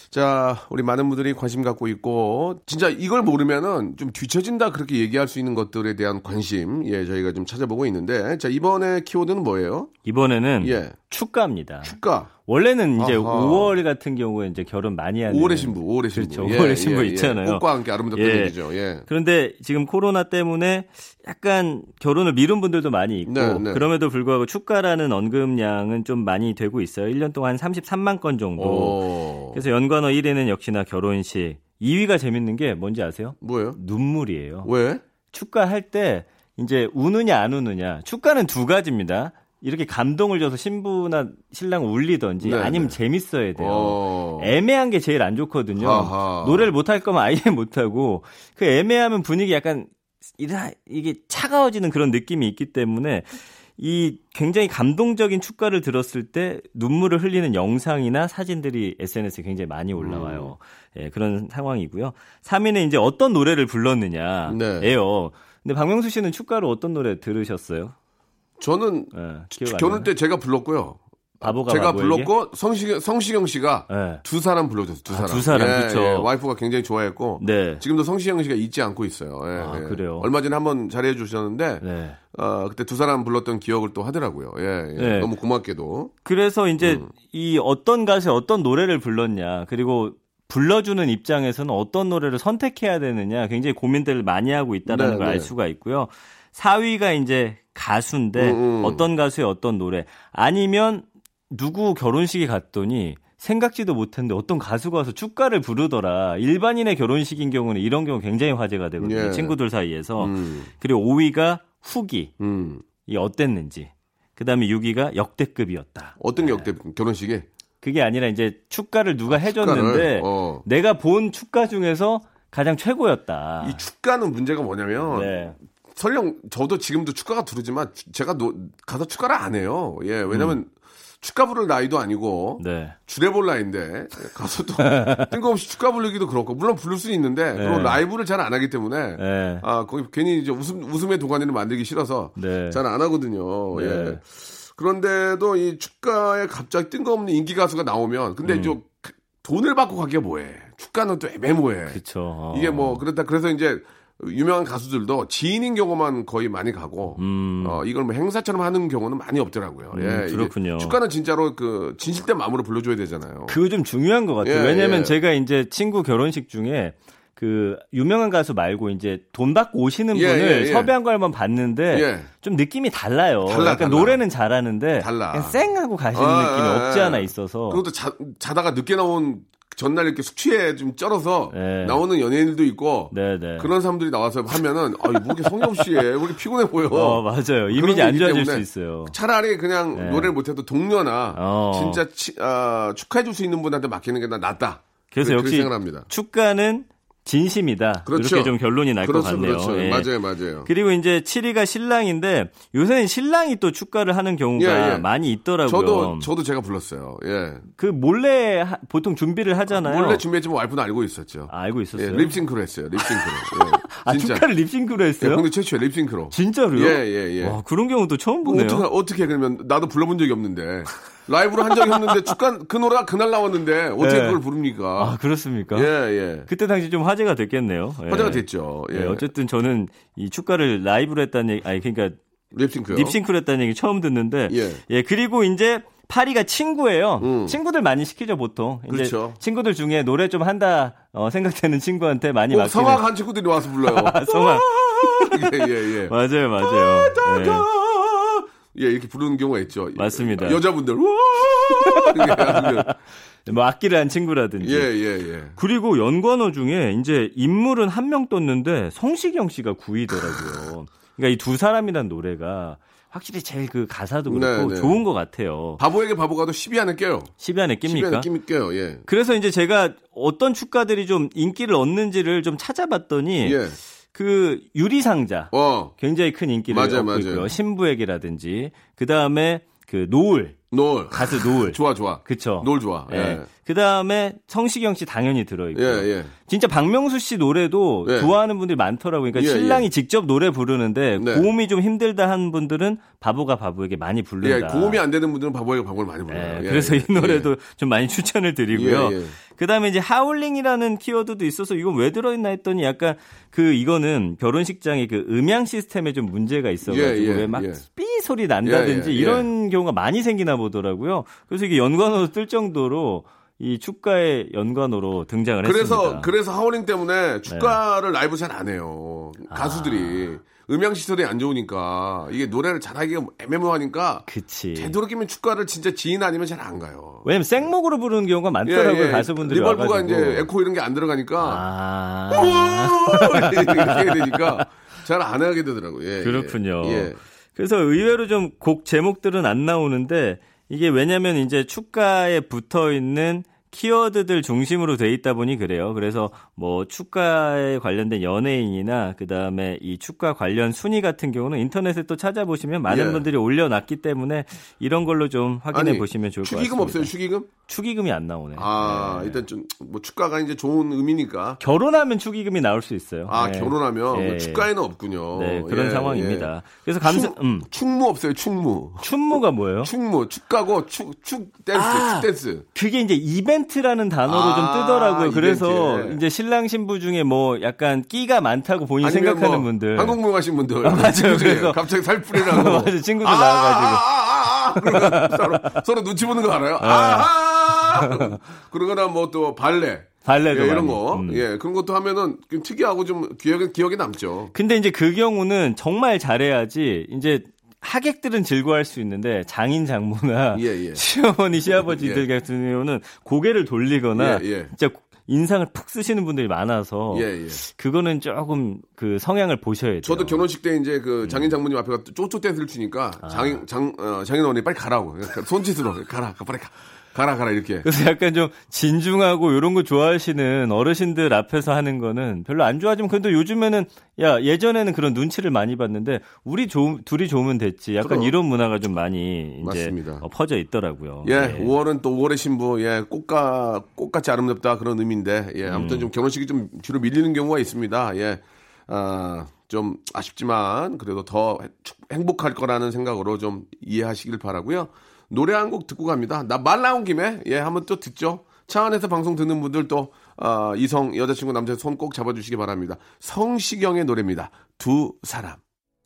Speaker 1: 자, 우리 많은 분들이 관심 갖고 있고, 진짜 이걸 모르면은 좀 뒤처진다 그렇게 얘기할 수 있는 것들에 대한 관심, 예, 저희가 좀 찾아보고 있는데, 자, 이번에 키워드는 뭐예요?
Speaker 3: 이번에는
Speaker 1: 예.
Speaker 3: 축가입니다.
Speaker 1: 축가.
Speaker 3: 원래는 이제
Speaker 1: 아하.
Speaker 3: 5월 같은 경우에 이제 결혼 많이 하는
Speaker 1: 5월의 신부, 5월의 신부.
Speaker 3: 그렇죠. 5월의 신부 있잖아요.
Speaker 1: 꽃과 함께 아름답게
Speaker 3: 예.
Speaker 1: 얘기죠. 예.
Speaker 3: 그런데 지금 코로나 때문에 약간 결혼을 미룬 분들도 많이 있고
Speaker 1: 네, 네.
Speaker 3: 그럼에도 불구하고 축가라는 언급량은 좀 많이 되고 있어요. 1년 동안 33만 건 정도.
Speaker 1: 오.
Speaker 3: 그래서 연관어 1위는 역시나 결혼식. 2위가 재밌는 게 뭔지 아세요?
Speaker 1: 뭐예요?
Speaker 3: 눈물이에요.
Speaker 1: 왜?
Speaker 3: 축가 할 때 이제 우느냐 안 우느냐. 축가는 두 가지입니다. 이렇게 감동을 줘서 신부나 신랑 울리던지
Speaker 1: 네,
Speaker 3: 아니면
Speaker 1: 네.
Speaker 3: 재밌어야 돼요.
Speaker 1: 어.
Speaker 3: 애매한 게 제일 안 좋거든요.
Speaker 1: 아하.
Speaker 3: 노래를 못 할 거면 아예 못 하고 그 애매하면 분위기 약간 이게 차가워지는 그런 느낌이 있기 때문에 이 굉장히 감동적인 축가를 들었을 때 눈물을 흘리는 영상이나 사진들이 SNS에 굉장히 많이 올라와요.
Speaker 1: 음.
Speaker 3: 예, 그런 상황이고요. 3위는 이제 어떤 노래를 불렀느냐예요.
Speaker 1: 네.
Speaker 3: 근데 박명수 씨는 축가로 어떤 노래 들으셨어요?
Speaker 1: 저는
Speaker 3: 안
Speaker 1: 결혼? 때 제가 불렀고요.
Speaker 3: 바보가
Speaker 1: 제가
Speaker 3: 바보에게?
Speaker 1: 불렀고 성시경 성시경 씨가
Speaker 3: 네.
Speaker 1: 두 사람 불러줬어요. 두
Speaker 3: 아,
Speaker 1: 사람.
Speaker 3: 두 사람,
Speaker 1: 예,
Speaker 3: 그쵸.
Speaker 1: 예, 와이프가 굉장히 좋아했고
Speaker 3: 네.
Speaker 1: 지금도 성시경 씨가 잊지 않고 있어요. 예,
Speaker 3: 아,
Speaker 1: 예.
Speaker 3: 그래요?
Speaker 1: 얼마 전에 한번 잘해 주셨는데
Speaker 3: 네.
Speaker 1: 어, 그때 두 사람 불렀던 기억을 또 하더라고요. 예, 예.
Speaker 3: 네.
Speaker 1: 너무 고맙게도.
Speaker 3: 그래서 이제
Speaker 1: 음.
Speaker 3: 이 어떤 가수의 어떤 노래를 불렀냐 그리고 불러주는 입장에서는 어떤 노래를 선택해야 되느냐 굉장히 고민들을 많이 하고 있다는
Speaker 1: 네,
Speaker 3: 걸알
Speaker 1: 네.
Speaker 3: 수가 있고요. 4위가 이제 가수인데
Speaker 1: 음, 음.
Speaker 3: 어떤 가수의 어떤 노래 아니면 누구 결혼식에 갔더니 생각지도 못했는데 어떤 가수가 와서 축가를 부르더라. 일반인의 결혼식인 경우는 이런 경우 굉장히 화제가 되거든요.
Speaker 1: 예.
Speaker 3: 친구들 사이에서.
Speaker 1: 음,
Speaker 3: 그리고 5위가 후기.
Speaker 1: 음.
Speaker 3: 이 어땠는지. 그다음에 6위가 역대급이었다.
Speaker 1: 어떤 게 역대 결혼식에
Speaker 3: 그게 아니라 이제 축가를 누가 해줬는데
Speaker 1: 축가를, 어.
Speaker 3: 내가 본 축가 중에서 가장 최고였다.
Speaker 1: 이 축가는 문제가 뭐냐면
Speaker 3: 네.
Speaker 1: 설령 저도 지금도 축가가 들어오지만 주- 제가 노- 가서 축가를 안 해요. 예, 왜냐면 축가 부를 나이도 아니고
Speaker 3: 네.
Speaker 1: 주례 볼 나이인데 가서 또 뜬금없이 축가 부르기도 그렇고 물론 부를 수는 있는데 그리고 라이브를 잘 안 하기 때문에
Speaker 3: 네.
Speaker 1: 아 거기 괜히 이제 웃음 웃음의 도가니를 만들기 싫어서
Speaker 3: 네.
Speaker 1: 잘 안 하거든요.
Speaker 3: 네.
Speaker 1: 예. 그런데도 이 축가에 갑자기 뜬금없는 인기 가수가 나오면 근데 이제 그 돈을 받고 가기가 뭐해? 축가는 또 애매모해.
Speaker 3: 음. 그쵸.
Speaker 1: 이게 뭐 그렇다 그래서 이제 유명한 가수들도 지인인 경우만 거의 많이 가고 어 이걸 뭐 행사처럼 하는 경우는 많이 없더라고요. 예,
Speaker 3: 음, 그렇군요.
Speaker 1: 축가는 진짜로 그 진실된 마음으로 불러줘야 되잖아요.
Speaker 3: 그거 좀 중요한 것 같아요.
Speaker 1: 예,
Speaker 3: 왜냐면
Speaker 1: 예.
Speaker 3: 제가 이제 친구 결혼식 중에 그 유명한 가수 말고 이제 돈 받고 오시는
Speaker 1: 예,
Speaker 3: 분을
Speaker 1: 예, 예.
Speaker 3: 섭외한 걸 한번 봤는데
Speaker 1: 예.
Speaker 3: 좀 느낌이 달라요.
Speaker 1: 달라,
Speaker 3: 약간
Speaker 1: 달라.
Speaker 3: 노래는 잘하는데
Speaker 1: 달라.
Speaker 3: 그냥 쌩하고 가시는
Speaker 1: 아,
Speaker 3: 느낌이
Speaker 1: 예,
Speaker 3: 없지
Speaker 1: 예.
Speaker 3: 않아 있어서
Speaker 1: 그것도 자, 자다가 늦게 나온 전날 이렇게 숙취에 좀 쩔어서
Speaker 3: 네.
Speaker 1: 나오는 연예인들도 있고
Speaker 3: 네 네.
Speaker 1: 그런 사람들이 나와서 하면은 아, 뭐 이렇게 성의 없이 해. 왜 이렇게 피곤해 보여.
Speaker 3: 어 맞아요. 이미지 안 좋아질 수 있어요.
Speaker 1: 차라리 그냥
Speaker 3: 네.
Speaker 1: 노래를 못해도 동료나
Speaker 3: 어.
Speaker 1: 진짜 치- 아, 축하해 줄 수 있는 분한테 맡기는 게 나- 낫다.
Speaker 3: 그래서 역시
Speaker 1: 생각합니다.
Speaker 3: 축가는 진심이다.
Speaker 1: 그렇죠.
Speaker 3: 이렇게 좀 결론이 날것
Speaker 1: 그렇죠,
Speaker 3: 같네요.
Speaker 1: 그렇죠.
Speaker 3: 예.
Speaker 1: 맞아요, 맞아요.
Speaker 3: 그리고 이제 7위가 신랑인데 요새는 신랑이 또 축가를 하는 경우가
Speaker 1: 예, 예.
Speaker 3: 많이 있더라고요.
Speaker 1: 저도 저도 제가 불렀어요. 예.
Speaker 3: 그 몰래 하- 보통 준비를 하잖아요.
Speaker 1: 원래 준비했지만 와이프는 알고 있었죠.
Speaker 3: 아, 알고
Speaker 1: 예,
Speaker 3: 있었어요.
Speaker 1: 립싱크로 했어요. 립싱크로. 예.
Speaker 3: 아. 축가를 립싱크로
Speaker 1: 예,
Speaker 3: 했어요?
Speaker 1: 국내 최초의 립싱크로.
Speaker 3: 진짜로요?
Speaker 1: 예, 예, 예.
Speaker 3: 와, 그런 경우도 처음 보네요.
Speaker 1: 어떻게 어떻게 그러면 나도 불러본 적이 없는데 라이브로 한 적이 없는데 축가 그 노래가 그날 나왔는데 어떻게
Speaker 3: 네.
Speaker 1: 그걸 부릅니까?
Speaker 3: 아, 그렇습니까?
Speaker 1: 예, 예.
Speaker 3: 그때 당시 좀 화제가 됐겠네요. 예.
Speaker 1: 화제가 됐죠. 예.
Speaker 3: 예, 어쨌든 저는 이 축가를 라이브로 했다는 얘기, 아니, 그러니까
Speaker 1: 립싱크요.
Speaker 3: 립싱크로 했다는 얘기 처음 듣는데,
Speaker 1: 예.
Speaker 3: 그리고 이제 파리가 친구예요.
Speaker 1: 음.
Speaker 3: 친구들 많이 시키죠, 보통.
Speaker 1: 그렇죠.
Speaker 3: 친구들 중에 노래 좀 한다, 어, 생각되는 친구한테 많이
Speaker 1: 꼭
Speaker 3: 맡기는.
Speaker 1: 성악 한 친구들이 와서 불러요.
Speaker 3: 성악.
Speaker 1: 예, 예, 예.
Speaker 3: 맞아요, 맞아요. 예.
Speaker 1: 예, 이렇게 부르는 경우가 있죠.
Speaker 3: 맞습니다.
Speaker 1: 여자분들.
Speaker 3: 뭐 악기를 한 친구라든지.
Speaker 1: 예, 예, 예.
Speaker 3: 그리고 연관어 중에 이제 인물은 한 명 떴는데 성시경 씨가 9위더라고요. 그러니까 이 두 사람이란 노래가 확실히 제일 그 가사도 그렇고
Speaker 1: 네, 네.
Speaker 3: 좋은 것 같아요.
Speaker 1: 바보에게 바보가도 10위 안에 껴요.
Speaker 3: 10위 안에
Speaker 1: 10위
Speaker 3: 낍니까?
Speaker 1: 안에 끼면 껴요. 예.
Speaker 3: 그래서 이제 제가 어떤 축가들이 좀 인기를 얻는지를 좀 찾아봤더니
Speaker 1: 예.
Speaker 3: 그 유리 상자
Speaker 1: 어.
Speaker 3: 굉장히 큰 인기를
Speaker 1: 맞아요,
Speaker 3: 얻고
Speaker 1: 맞아요.
Speaker 3: 있고요. 신부에게라든지 그 다음에 그 노을
Speaker 1: 노을.
Speaker 3: 가수 노을
Speaker 1: 좋아, 좋아.
Speaker 3: 그쵸.
Speaker 1: 노을 좋아. 예.
Speaker 3: 예. 그 다음에 성시경 씨 당연히 들어있고.
Speaker 1: 예, 예.
Speaker 3: 진짜 박명수 씨 노래도
Speaker 1: 예.
Speaker 3: 좋아하는 분들이 많더라고요. 그러니까
Speaker 1: 예,
Speaker 3: 신랑이
Speaker 1: 예.
Speaker 3: 직접 노래 부르는데
Speaker 1: 네.
Speaker 3: 고음이 좀 힘들다 하는 분들은 바보가 바보에게 많이
Speaker 1: 예,
Speaker 3: 부른다.
Speaker 1: 고음이 안 되는 분들은 바보에게 바보를 많이 불러요.
Speaker 3: 예,
Speaker 1: 예,
Speaker 3: 그래서
Speaker 1: 예.
Speaker 3: 이 노래도 좀 많이 추천을 드리고요.
Speaker 1: 예, 예.
Speaker 3: 그다음에 이제 하울링이라는 키워드도 있어서 이건 왜 들어있나 했더니 약간 그 이거는 결혼식장의 그 음향 시스템에 좀 문제가 있어가지고
Speaker 1: 예, 예,
Speaker 3: 왜막
Speaker 1: 예.
Speaker 3: 삐 소리 난다든지
Speaker 1: 예, 예, 예.
Speaker 3: 이런 경우가 많이 생기나 보더라고요. 그래서 이게 연관어로 뜰 정도로 이 축가의 연관어로 등장을
Speaker 1: 그래서
Speaker 3: 했습니다.
Speaker 1: 그래서 하울링 때문에 축가를 라이브 잘 안 해요. 가수들이 음향 시설이 안 좋으니까 이게 노래를 잘하기가 애매모하니까
Speaker 3: 그치.
Speaker 1: 되도록이면 축가를 진짜 지인 아니면 잘 안 가요.
Speaker 3: 왜냐면 생목으로 부르는 경우가 많더라고요 가수분들이
Speaker 1: 예, reverb가
Speaker 3: 와가지고.
Speaker 1: 이제 에코 이런 게 안 들어가니까
Speaker 3: 아
Speaker 1: 이렇게 되니까 잘 안 하게 되더라고요. 예, 예.
Speaker 3: 그렇군요.
Speaker 1: 예.
Speaker 3: 그래서 의외로 좀 곡 제목들은 안 나오는데 이게 왜냐면 이제 축가에 붙어 있는 키워드들 중심으로 돼 있다 보니 그래요. 그래서 뭐 축가에 관련된 연예인이나 그 다음에 이 축가 관련 순위 같은 경우는 인터넷에 또 찾아보시면 많은
Speaker 1: 예.
Speaker 3: 분들이 올려놨기 때문에 이런 걸로 좀 확인해
Speaker 1: 아니,
Speaker 3: 보시면 좋을 것 같습니다.
Speaker 1: 축의금 없어요, 축의금?
Speaker 3: 축의금이 안 나오네.
Speaker 1: 아,
Speaker 3: 네.
Speaker 1: 일단 좀, 뭐, 축가가 이제 좋은 의미니까.
Speaker 3: 결혼하면 축의금이 나올 수 있어요.
Speaker 1: 아,
Speaker 3: 네.
Speaker 1: 결혼하면
Speaker 3: 예.
Speaker 1: 뭐 축가에는 없군요.
Speaker 3: 네, 그런
Speaker 1: 예,
Speaker 3: 상황입니다.
Speaker 1: 예.
Speaker 3: 그래서 감사,
Speaker 1: 축,
Speaker 3: 음,
Speaker 1: 축무 없어요, 축무.
Speaker 3: 축무가 뭐예요?
Speaker 1: 축무, 축가고, 축, 축 댄스,
Speaker 3: 아!
Speaker 1: 축 댄스.
Speaker 3: 그게 이제 이벤트 라는 단어로
Speaker 1: 아,
Speaker 3: 좀 뜨더라고요. 그래서
Speaker 1: 이벤트.
Speaker 3: 이제 신랑 신부 중에 뭐 약간 끼가 많다고 본인 생각하는
Speaker 1: 뭐
Speaker 3: 분들.
Speaker 1: 한국무 가신 분들.
Speaker 3: 맞아요.
Speaker 1: 친구들이
Speaker 3: 그래서-
Speaker 1: 갑자기 살풀이라고.
Speaker 3: 맞아요. 친구들
Speaker 1: 아,
Speaker 3: 나와가지고.
Speaker 1: 아, 아, 아, 아. 서로, 서로 눈치 보는 거 알아요? 아, 아. 그러거나 뭐 또 발레.
Speaker 3: 발레도
Speaker 1: 예, 이런. 거.
Speaker 3: 음.
Speaker 1: 예, 그런 것도 하면은 좀 특이하고 좀 기억에, 기억에 남죠.
Speaker 3: 근데 이제 그 경우는 정말 잘해야지 이제 하객들은 즐거워할 수 있는데 장인 장모나
Speaker 1: 예, 예.
Speaker 3: 시어머니 시아버지들 같은 경우는 고개를 돌리거나
Speaker 1: 예, 예.
Speaker 3: 진짜 인상을 푹 쓰시는 분들이 많아서
Speaker 1: 예, 예.
Speaker 3: 그거는 조금 그 성향을 보셔야 돼요.
Speaker 1: 저도 결혼식 때 이제
Speaker 3: 음.
Speaker 1: 그 장인 장모님 앞에 쪼쪼 댄스를 추니까
Speaker 3: 아.
Speaker 1: 장인 장 어, 장인 어머니 빨리 가라고 손짓으로 가라 빨리 가 가라 가라 이렇게.
Speaker 3: 그래서 약간 좀 진중하고 이런 거 좋아하시는 어르신들 앞에서 하는 거는 별로 안 좋아하지만 근데 요즘에는 야 예전에는 그런 눈치를 많이 봤는데 우리 조, 둘이 좋으면 됐지. 약간
Speaker 1: 그럼.
Speaker 3: 이런 문화가 좀 많이 이제. 어, 퍼져 있더라고요.
Speaker 1: 예,
Speaker 3: 네.
Speaker 1: 5월은 또 5월의 신부, 예, 꽃가, 꽃같이 아름답다 그런 의미인데, 예, 아무튼 좀 결혼식이 좀 뒤로 밀리는 경우가 있습니다. 예, 아, 좀 아쉽지만, 그래도 더 축- 행복할 거라는 생각으로 좀 이해하시길 바라고요 노래 한 곡 듣고 갑니다. 나 말 나온 김에, 예, 한번 또 듣죠. 차 안에서 방송 듣는 분들 또, 아, 이성, 여자친구, 남자 손 꼭 잡아주시기 바랍니다. 성시경의 노래입니다. 두 사람.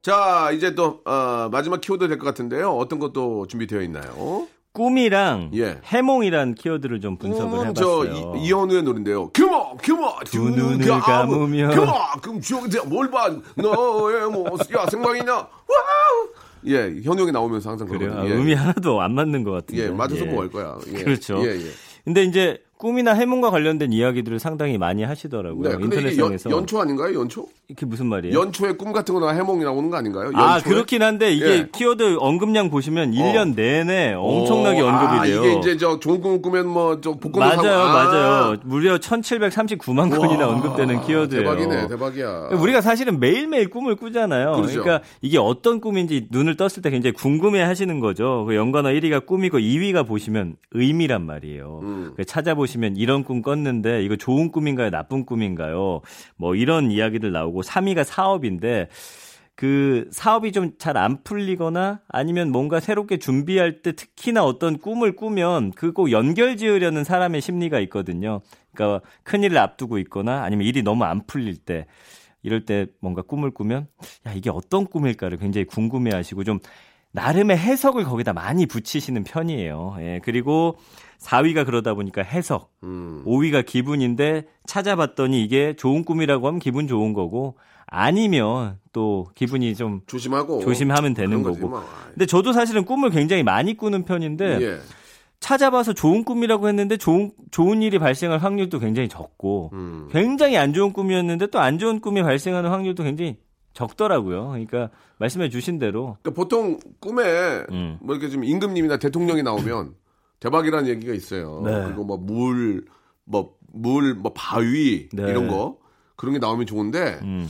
Speaker 1: 자, 이제 또, 어, 마지막 키워드 될 것 같은데요. 어떤 것도 준비되어 있나요?
Speaker 3: 꿈이랑
Speaker 1: 예.
Speaker 3: 해몽이란 키워드를 좀 분석을
Speaker 1: 저
Speaker 3: 해봤어요.
Speaker 1: 이, 이현우의 노래인데요. 규모, 규모,
Speaker 3: 두 눈을 감으면.
Speaker 1: 규모, 그럼 주영재 뭘 봐? 너의 모습, 야 생방이냐? 와우. 예, 현우이 나오면서 항상
Speaker 3: 그래요. 아,
Speaker 1: 예.
Speaker 3: 음이 하나도 안 맞는 것 같은데.
Speaker 1: 예, 맞아서 뭐할 거야. 예.
Speaker 3: 그렇죠.
Speaker 1: 예, 예.
Speaker 3: 근데 이제 꿈이나 해몽과 관련된 이야기들을 상당히 많이 하시더라고요.
Speaker 1: 네,
Speaker 3: 인터넷상에서.
Speaker 1: 연, 초 아닌가요? 연초?
Speaker 3: 이게 무슨 말이에요?
Speaker 1: 연초에 꿈 같은 거 나와 해몽이 나오는 거 아닌가요?
Speaker 3: 아,
Speaker 1: 연초에?
Speaker 3: 그렇긴 한데 이게
Speaker 1: 예.
Speaker 3: 키워드 언급량 보시면 1년 내내 엄청나게
Speaker 1: 어,
Speaker 3: 언급이
Speaker 1: 아,
Speaker 3: 돼요.
Speaker 1: 이게 이제 저 좋은 꿈을 꾸면 뭐 저 복권도
Speaker 3: 맞아요,
Speaker 1: 사고. 아.
Speaker 3: 맞아요. 무려 1739만 건이나
Speaker 1: 와,
Speaker 3: 언급되는 키워드예요.
Speaker 1: 대박이네, 대박이야.
Speaker 3: 우리가 사실은 매일매일 꿈을 꾸잖아요.
Speaker 1: 그렇죠.
Speaker 3: 그러니까 이게 어떤 꿈인지 눈을 떴을 때 굉장히 궁금해 하시는 거죠. 그 연관어 1위가 꿈이고 2위가 보시면 의미란 말이에요.
Speaker 1: 음.
Speaker 3: 그 찾아보 시면 이런 꿈 꿨는데 이거 좋은 꿈인가요? 나쁜 꿈인가요? 뭐 이런 이야기들 나오고 3위가 사업인데 그 사업이 좀 잘 안 풀리거나 아니면 뭔가 새롭게 준비할 때 특히나 어떤 꿈을 꾸면 그거 연결 지으려는 사람의 심리가 있거든요. 그러니까 큰일을 앞두고 있거나 아니면 일이 너무 안 풀릴 때 이럴 때 뭔가 꿈을 꾸면 야 이게 어떤 꿈일까를 굉장히 궁금해 하시고 좀 나름의 해석을 거기다 많이 붙이시는 편이에요. 예, 그리고 4위가 그러다 보니까 해석,
Speaker 1: 음.
Speaker 3: 5위가 기분인데 찾아봤더니 이게 좋은 꿈이라고 하면 기분 좋은 거고 아니면 또 기분이 좀
Speaker 1: 조심하고.
Speaker 3: 조심하면 되는 거고.
Speaker 1: 뭐.
Speaker 3: 근데 저도 사실은 꿈을 굉장히 많이 꾸는 편인데
Speaker 1: 예.
Speaker 3: 찾아봐서 좋은 꿈이라고 했는데 좋은 좋은 일이 발생할 확률도 굉장히 적고
Speaker 1: 음.
Speaker 3: 굉장히 안 좋은 꿈이었는데 또 안 좋은 꿈이 발생하는 확률도 굉장히 적더라고요. 그러니까 말씀해 주신 대로
Speaker 1: 그러니까 보통 꿈에
Speaker 3: 음.
Speaker 1: 뭐 이렇게 좀 임금님이나 대통령이 나오면 대박이라는 얘기가 있어요.
Speaker 3: 네.
Speaker 1: 그리고 뭐 물, 뭐 물, 뭐 바위
Speaker 3: 네.
Speaker 1: 이런 거 그런 게 나오면 좋은데
Speaker 3: 음.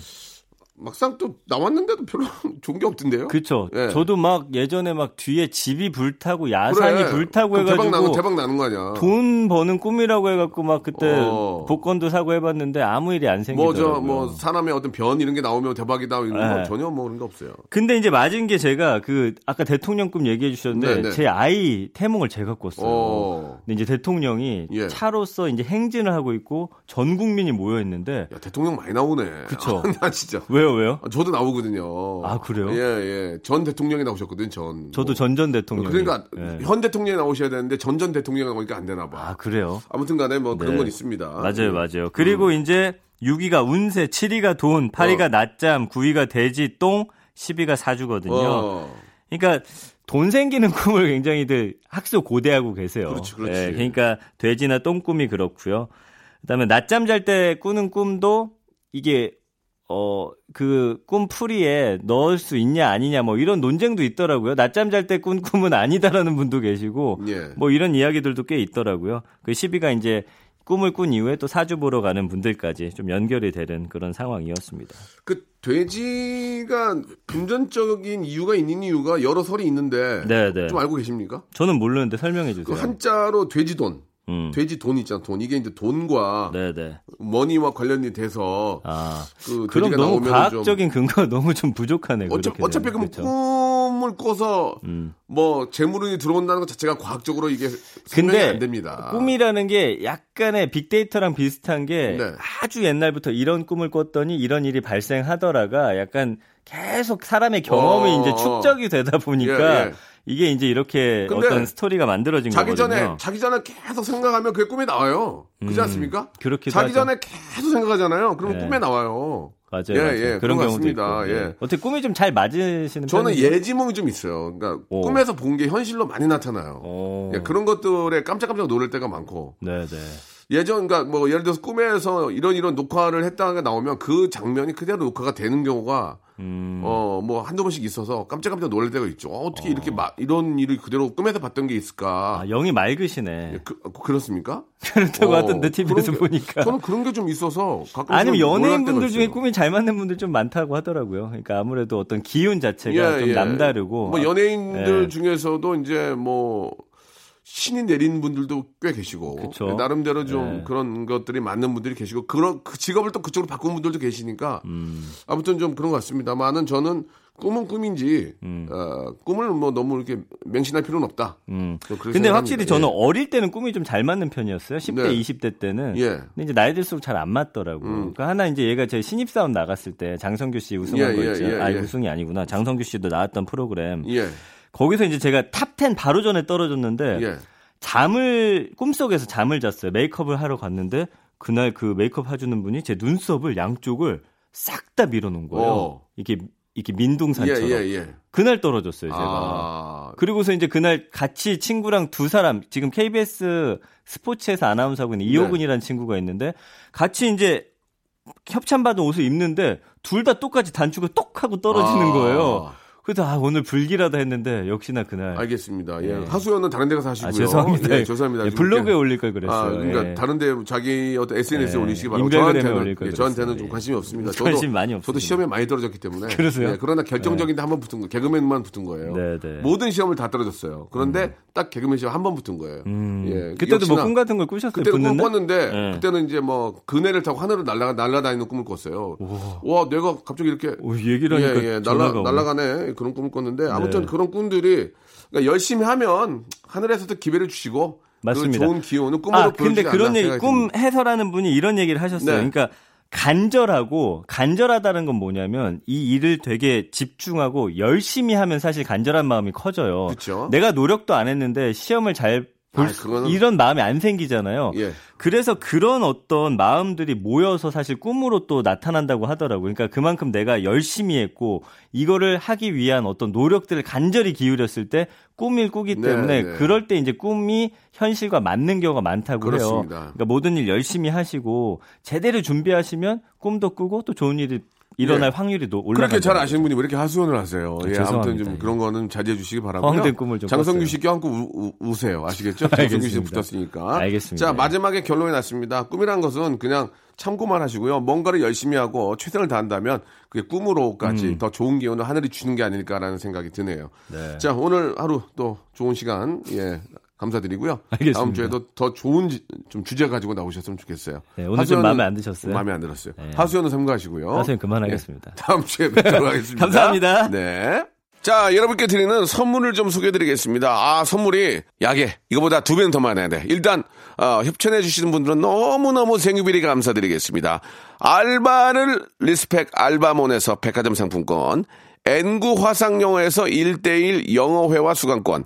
Speaker 1: 막상 또 나왔는데도 별로 좋은 게 없던데요.
Speaker 3: 그쵸.
Speaker 1: 예.
Speaker 3: 저도 막 예전에 막 뒤에 집이 불타고 야산이
Speaker 1: 그래.
Speaker 3: 불타고 해가지고
Speaker 1: 대박 나는 대박 나는 거 아니야.
Speaker 3: 돈 버는 꿈이라고 해갖고 막 그때
Speaker 1: 어.
Speaker 3: 복권도 사고 해봤는데 아무 일이
Speaker 1: 안뭐
Speaker 3: 생기더라고요.
Speaker 1: 저뭐 사람의 어떤 변 이런 게 나오면 대박이다 이런 거
Speaker 3: 네.
Speaker 1: 전혀 뭐 그런 게 없어요.
Speaker 3: 근데 이제 맞은 게 제가 그 아까 대통령 꿈 얘기해 주셨는데
Speaker 1: 네, 네.
Speaker 3: 제 아이 태몽을 제가 꿨어요.
Speaker 1: 어.
Speaker 3: 근데 이제 대통령이
Speaker 1: 예.
Speaker 3: 차로서 이제 행진을 하고 있고 전 국민이 모여 있는데
Speaker 1: 야 대통령 많이 나오네.
Speaker 3: 그쵸.
Speaker 1: 나 진짜.
Speaker 3: 왜요 왜요?
Speaker 1: 아, 저도 나오거든요.
Speaker 3: 아, 그래요?
Speaker 1: 예, 예. 전 대통령이 나오셨거든, 전.
Speaker 3: 저도
Speaker 1: 뭐.
Speaker 3: 전전 대통령.
Speaker 1: 그러니까
Speaker 3: 예.
Speaker 1: 현 대통령이 나오셔야 되는데 전전 대통령이 나오니까 안 되나 봐.
Speaker 3: 아 그래요?
Speaker 1: 아무튼 간에 뭐 그런
Speaker 3: 네.
Speaker 1: 건 있습니다.
Speaker 3: 맞아요,
Speaker 1: 예.
Speaker 3: 맞아요. 그리고 이제 6위가 운세, 7위가 돈, 8위가
Speaker 1: 어.
Speaker 3: 낮잠, 9위가 돼지, 똥, 10위가 사주거든요.
Speaker 1: 어.
Speaker 3: 그러니까 돈 생기는 꿈을 굉장히들 학수 고대하고 계세요.
Speaker 1: 그렇지, 그렇지.
Speaker 3: 예, 그러니까 돼지나 똥 꿈이 그렇고요. 그다음에 낮잠 잘 때 꾸는 꿈도 이게 어 그 꿈 풀이에 넣을 수 있냐 아니냐 뭐 이런 논쟁도 있더라고요. 낮잠 잘 때 꾼 꿈은 아니다라는 분도 계시고
Speaker 1: 예.
Speaker 3: 뭐 이런 이야기들도 꽤 있더라고요. 그 10위가 이제 꿈을 꾼 이후에 또 사주 보러 가는 분들까지 좀 연결이 되는 그런 상황이었습니다.
Speaker 1: 그 돼지가 금전적인 이유가 있는 이유가 여러 설이 있는데
Speaker 3: 네, 네.
Speaker 1: 좀 알고 계십니까?
Speaker 3: 저는 모르는데 설명해
Speaker 1: 그
Speaker 3: 주세요.
Speaker 1: 한자로 돼지돈.
Speaker 3: 음.
Speaker 1: 돼지 돈 있잖아, 돈. 이게 이제 돈과
Speaker 3: 네, 네.
Speaker 1: 머니와 관련이 돼서
Speaker 3: 아.
Speaker 1: 그
Speaker 3: 그럼 너무 과학적인 근거가 너무 좀 부족하네.
Speaker 1: 좀 어차, 어차피. 그럼
Speaker 3: 그렇죠?
Speaker 1: 꿈을 꿔서
Speaker 3: 음.
Speaker 1: 뭐 재물운이 들어온다는 것 자체가 과학적으로 이게 설명이
Speaker 3: 근데
Speaker 1: 안 됩니다.
Speaker 3: 꿈이라는 게 약간의 빅데이터랑 비슷한 게
Speaker 1: 네.
Speaker 3: 아주 옛날부터 이런 꿈을 꿨더니 이런 일이 발생하더라가 약간 계속 사람의 경험이
Speaker 1: 어.
Speaker 3: 이제 축적이 되다 보니까
Speaker 1: 예, 예.
Speaker 3: 이게 이제 이렇게 어떤 스토리가 만들어진
Speaker 1: 자기
Speaker 3: 거거든요.
Speaker 1: 전에 자기 전에 계속 생각하면 그게 꿈에 나와요. 그렇지
Speaker 3: 음,
Speaker 1: 않습니까?
Speaker 3: 그렇기도
Speaker 1: 자기
Speaker 3: 하죠.
Speaker 1: 전에 계속 생각하잖아요. 그러면
Speaker 3: 네.
Speaker 1: 꿈에 나와요.
Speaker 3: 맞아요.
Speaker 1: 예,
Speaker 3: 맞아요.
Speaker 1: 예,
Speaker 3: 그런 경우도
Speaker 1: 같습니다.
Speaker 3: 있고.
Speaker 1: 예.
Speaker 3: 어떻게 꿈이 좀 잘 맞으시는
Speaker 1: 저는
Speaker 3: 편이세요?
Speaker 1: 예지몽이 좀 있어요. 그러니까
Speaker 3: 오.
Speaker 1: 꿈에서 본 게 현실로 많이 나타나요.
Speaker 3: 오.
Speaker 1: 예, 그런 것들에 깜짝깜짝 놀랄 때가 많고
Speaker 3: 네, 네.
Speaker 1: 예전 그러니까 뭐 예를 들어서 꿈에서 이런 이런 녹화를 했다가 나오면 그 장면이 그대로 녹화가 되는 경우가
Speaker 3: 음.
Speaker 1: 어, 뭐, 한두 번씩 있어서 깜짝깜짝 놀랄 때가 있죠. 어, 떻게 이렇게 마, 이런 일을 그대로 꿈에서 봤던 게 있을까.
Speaker 3: 아, 영이 맑으시네.
Speaker 1: 그, 그렇습니까?
Speaker 3: 그렇다고
Speaker 1: 어,
Speaker 3: 하던데 TV에서
Speaker 1: 그런 게-
Speaker 3: 보니까.
Speaker 1: 저는 그런 게 좀 있어서 가끔
Speaker 3: 아니면 연예인분들 중에 꿈이 잘 맞는 분들 좀 많다고 하더라고요. 그러니까 아무래도 어떤 기운 자체가 좀 남다르고.
Speaker 1: 뭐 연예인들
Speaker 3: 예.
Speaker 1: 중에서도 이제 뭐 신이 내린 분들도 꽤 계시고
Speaker 3: 그쵸.
Speaker 1: 나름대로 좀
Speaker 3: 예.
Speaker 1: 그런 것들이 맞는 분들이 계시고 그런 그 직업을 또 그쪽으로 바꾼 분들도 계시니까
Speaker 3: 음.
Speaker 1: 아무튼 좀 그런 것 같습니다만은 저는 꿈은 꿈인지 어, 꿈을 뭐 너무 이렇게 맹신할 필요는 없다.
Speaker 3: 음. 근데. 확실히 저는
Speaker 1: 예.
Speaker 3: 어릴 때는 꿈이 좀 잘 맞는 편이었어요. 10대,
Speaker 1: 네.
Speaker 3: 20대 때는.
Speaker 1: 예.
Speaker 3: 근데 이제 나이 들수록 잘 안 맞더라고.
Speaker 1: 음.
Speaker 3: 그러니까 하나 이제 얘가 제 신입사원 나갔을 때 장성규 씨 우승한
Speaker 1: 예,
Speaker 3: 거
Speaker 1: 예,
Speaker 3: 있죠.
Speaker 1: 예,
Speaker 3: 아,
Speaker 1: 예.
Speaker 3: 우승이 아니구나. 장성규 씨도 나왔던 프로그램.
Speaker 1: 예,
Speaker 3: 거기서 이제 제가 top 10 바로 전에 떨어졌는데
Speaker 1: 예.
Speaker 3: 잠을 꿈속에서 잠을 잤어요. 메이크업을 하러 갔는데 그날 그 메이크업 해주는 분이 제 눈썹을 양쪽을 싹 다 밀어놓은 거예요.
Speaker 1: 어.
Speaker 3: 이게 이렇게
Speaker 1: 예,
Speaker 3: 민둥산처럼.
Speaker 1: 예, 예.
Speaker 3: 그날 떨어졌어요, 제가.
Speaker 1: 아,
Speaker 3: 그리고서 이제 그날 같이 친구랑 두 사람 지금 KBS 스포츠에서 아나운서하고 있는
Speaker 1: 네.
Speaker 3: 이호근이라는 친구가 있는데 같이 이제 협찬받은 옷을 입는데 둘 다 똑같이 단추가 똑 하고 떨어지는
Speaker 1: 아.
Speaker 3: 거예요. 그래서 아 오늘 불길하다 했는데 역시나 그날
Speaker 1: 알겠습니다. 예.
Speaker 3: 예.
Speaker 1: 하수연은 다른 데 가서 하시고요.
Speaker 3: 아, 죄송합니다.
Speaker 1: 예, 죄송합니다.
Speaker 3: 예, 블로그에 올릴 걸 그랬어요.
Speaker 1: 아, 그러니까
Speaker 3: 예.
Speaker 1: 다른 데 자기 어떤 SNS에
Speaker 3: 예.
Speaker 1: 올리시기
Speaker 3: 인별그램에
Speaker 1: 저한테는 예, 저한테는. 좀
Speaker 3: 예.
Speaker 1: 관심이 없습니다. 저도
Speaker 3: 관심 많이
Speaker 1: 저도
Speaker 3: 없습니다.
Speaker 1: 시험에 많이 떨어졌기 때문에.
Speaker 3: 그러세요?
Speaker 1: 예, 그러나 결정적인데 한 번 붙은 거, 개그맨만 붙은 거예요.
Speaker 3: 네, 네.
Speaker 1: 모든 시험을 다 떨어졌어요. 그런데 딱 개그맨 시험 한 번 붙은 거예요.
Speaker 3: 음.
Speaker 1: 예,
Speaker 3: 그때도 뭐 꿈 같은 걸 꾸셨어요?
Speaker 1: 그때는 꿈? 꿨는데
Speaker 3: 예.
Speaker 1: 그때는 이제 뭐 그네를 타고 하늘을 날아가 날아다니는 꿈을 꿨어요. 와, 내가 갑자기 이렇게
Speaker 3: 오, 얘기를 하니까
Speaker 1: 예, 예,
Speaker 3: 오네.
Speaker 1: 날아가네 그런 꿈을 꿨는데 아무튼
Speaker 3: 네.
Speaker 1: 그런 꿈들이 그러니까 열심히 하면 하늘에서도 기회를 주시고
Speaker 3: 맞습니다.
Speaker 1: 그 좋은 기운은 꿈으로
Speaker 3: 아, 근데 그런 얘기, 꿈. 해설하는 분이 이런 얘기를 하셨어요.
Speaker 1: 네.
Speaker 3: 그러니까 간절하고 간절하다는 건 뭐냐면 이 일을 되게 집중하고 열심히 하면 사실 간절한 마음이 커져요.
Speaker 1: 그쵸.
Speaker 3: 내가 노력도 안 했는데 시험을 잘볼
Speaker 1: 아,
Speaker 3: 수-
Speaker 1: 그거는-
Speaker 3: 이런 마음이 안 생기잖아요.
Speaker 1: 예.
Speaker 3: 그래서 그런 어떤 마음들이 모여서 사실 꿈으로 또 나타난다고 하더라고요. 그러니까 그만큼 내가 열심히 했고 이거를 하기 위한 어떤 노력들을 간절히 기울였을 때 꿈을 꾸기
Speaker 1: 네,
Speaker 3: 때문에
Speaker 1: 네.
Speaker 3: 그럴 때 이제 꿈이 현실과 맞는 경우가 많다고 해요.
Speaker 1: 그렇습니다.
Speaker 3: 그러니까 모든 일 열심히 하시고 제대로 준비하시면 꿈도 꾸고 또 좋은 일이 일어날
Speaker 1: 예.
Speaker 3: 확률이 노- 올라간다.
Speaker 1: 그렇게 잘 아시는 분이 왜 이렇게 하소연을 하세요? 예, 아무튼
Speaker 3: 죄송합니다.
Speaker 1: 좀
Speaker 3: 예.
Speaker 1: 그런 거는 자제해 주시기 바라고요.
Speaker 3: 좀
Speaker 1: 장성규. 씨 껴안고 우, 우, 세요 아시겠죠? 장성규 씨. 붙었으니까.
Speaker 3: 알겠습니다.
Speaker 1: 자, 마지막에 결론이 났습니다. 꿈이란 것은 그냥 참고만 하시고요. 뭔가를 열심히 하고 최선을 다한다면 그게 꿈으로까지
Speaker 3: 음.
Speaker 1: 더 좋은 기운을 하늘이 주는 게 아닐까라는 생각이 드네요.
Speaker 3: 네.
Speaker 1: 자, 오늘 하루 또 좋은 시간, 예, 감사드리고요.
Speaker 3: 알겠습니다.
Speaker 1: 다음 주에도 더 좋은 지- 좀 주제 가지고 나오셨으면 좋겠어요.
Speaker 3: 네, 오늘 좀
Speaker 1: 하수연은-
Speaker 3: 마음에 안 드셨어요?
Speaker 1: 마음에 안 들었어요.
Speaker 3: 네.
Speaker 1: 하수연은 삼가하시고요.
Speaker 3: 하수연 그만하겠습니다.
Speaker 1: 예, 다음 주에 뵙도록 하겠습니다.
Speaker 3: 감사합니다.
Speaker 1: 네. 자, 여러분께 드리는 선물을 좀 소개해 드리겠습니다. 아, 선물이 약해 이거보다 두 배는 더 많아야 돼. 일단 어, 협찬해 주시는 분들은 너무너무 thank you very 감사드리겠습니다. 알바를 respect 알바몬에서 백화점 상품권, 엔구 화상영어에서 1대1 영어회화 수강권,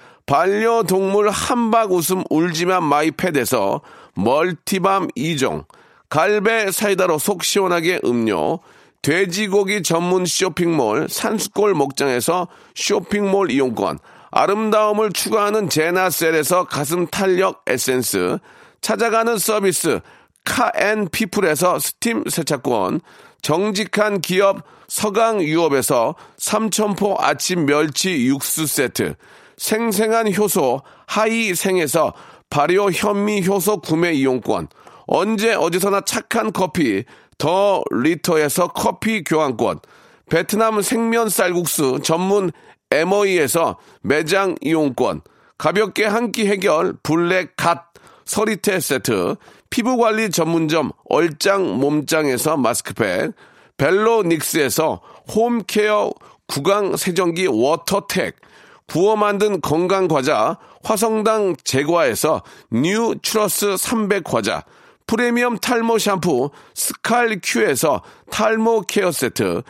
Speaker 1: 반려동물 함박웃음 울지마 마이펫에서 멀티밤 2종, 갈배 사이다로 속 시원하게 음료, 돼지고기 전문 쇼핑몰 산수골 목장에서 쇼핑몰 이용권, 아름다움을 추구하는 제나셀에서 가슴 탄력 에센스, 찾아가는 서비스 카앤피플에서 스팀 세차권, 정직한 기업 서강유업에서 삼천포 아침 멸치 육수 세트, 생생한 효소 하이생에서 발효 현미 효소 구매 이용권, 언제 어디서나 착한 커피 더 리터에서 커피 교환권, 베트남 생면 쌀국수 전문 에머이에서 매장 이용권, 가볍게 한 끼 해결 블랙 갓 서리태 세트, 피부관리 전문점 얼짱 몸짱에서 마스크팩, 벨로닉스에서 home care 구강 세정기 워터텍, 구워 만든 건강 과자 화성당 제과에서 뉴 추러스 300 과자, 프리미엄 탈모 샴푸 스칼 큐에서 탈모 care 세트,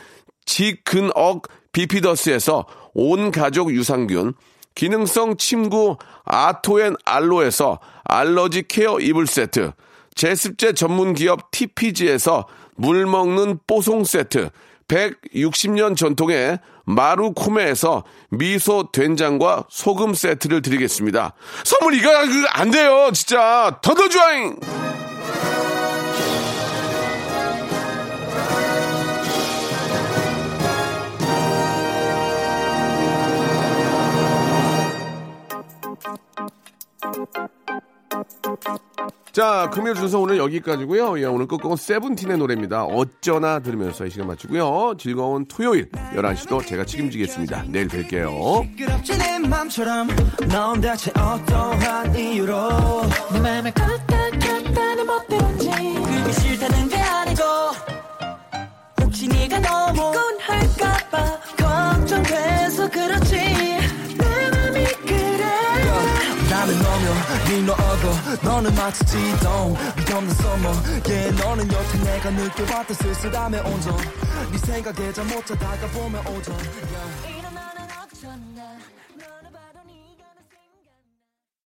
Speaker 1: 지근억 비피더스에서 온 가족 유산균, 기능성 침구 아토앤 알로에서 알러지 care 이불 세트, 제습제 전문 기업 TPG에서 물 먹는 뽀송 세트, 160년 전통의 마루코메에서 미소 된장과 소금 세트를 드리겠습니다. 선물 이거 안 돼요, 진짜. 더더주아잉! 자, 금요일 순서 오늘 여기까지고요. 예, 오늘 끝곡은 세븐틴의 노래입니다. 어쩌나 들으면서 이 시간 마치고요. 즐거운 토요일 11시도 제가 책임지겠습니다. 내일 뵐게요.
Speaker 4: 시끄럽지 내 맘처럼 넌 대체 어떠한 이유로
Speaker 5: 내 맘을 껐다 멋대로인지
Speaker 4: 그게 싫다는 게 아니고
Speaker 5: 혹시 네가 너무 피곤할까봐 걱정돼서 그렇지
Speaker 4: 네 너어도 너는 마치 지동. 위험한 서머 yeah 너는 여태 내가 느껴봤던 쓸쓸함의 온전. 네 생각에 잠못 자다가 보면 오전. Yeah.
Speaker 5: 일어나는 어쩌나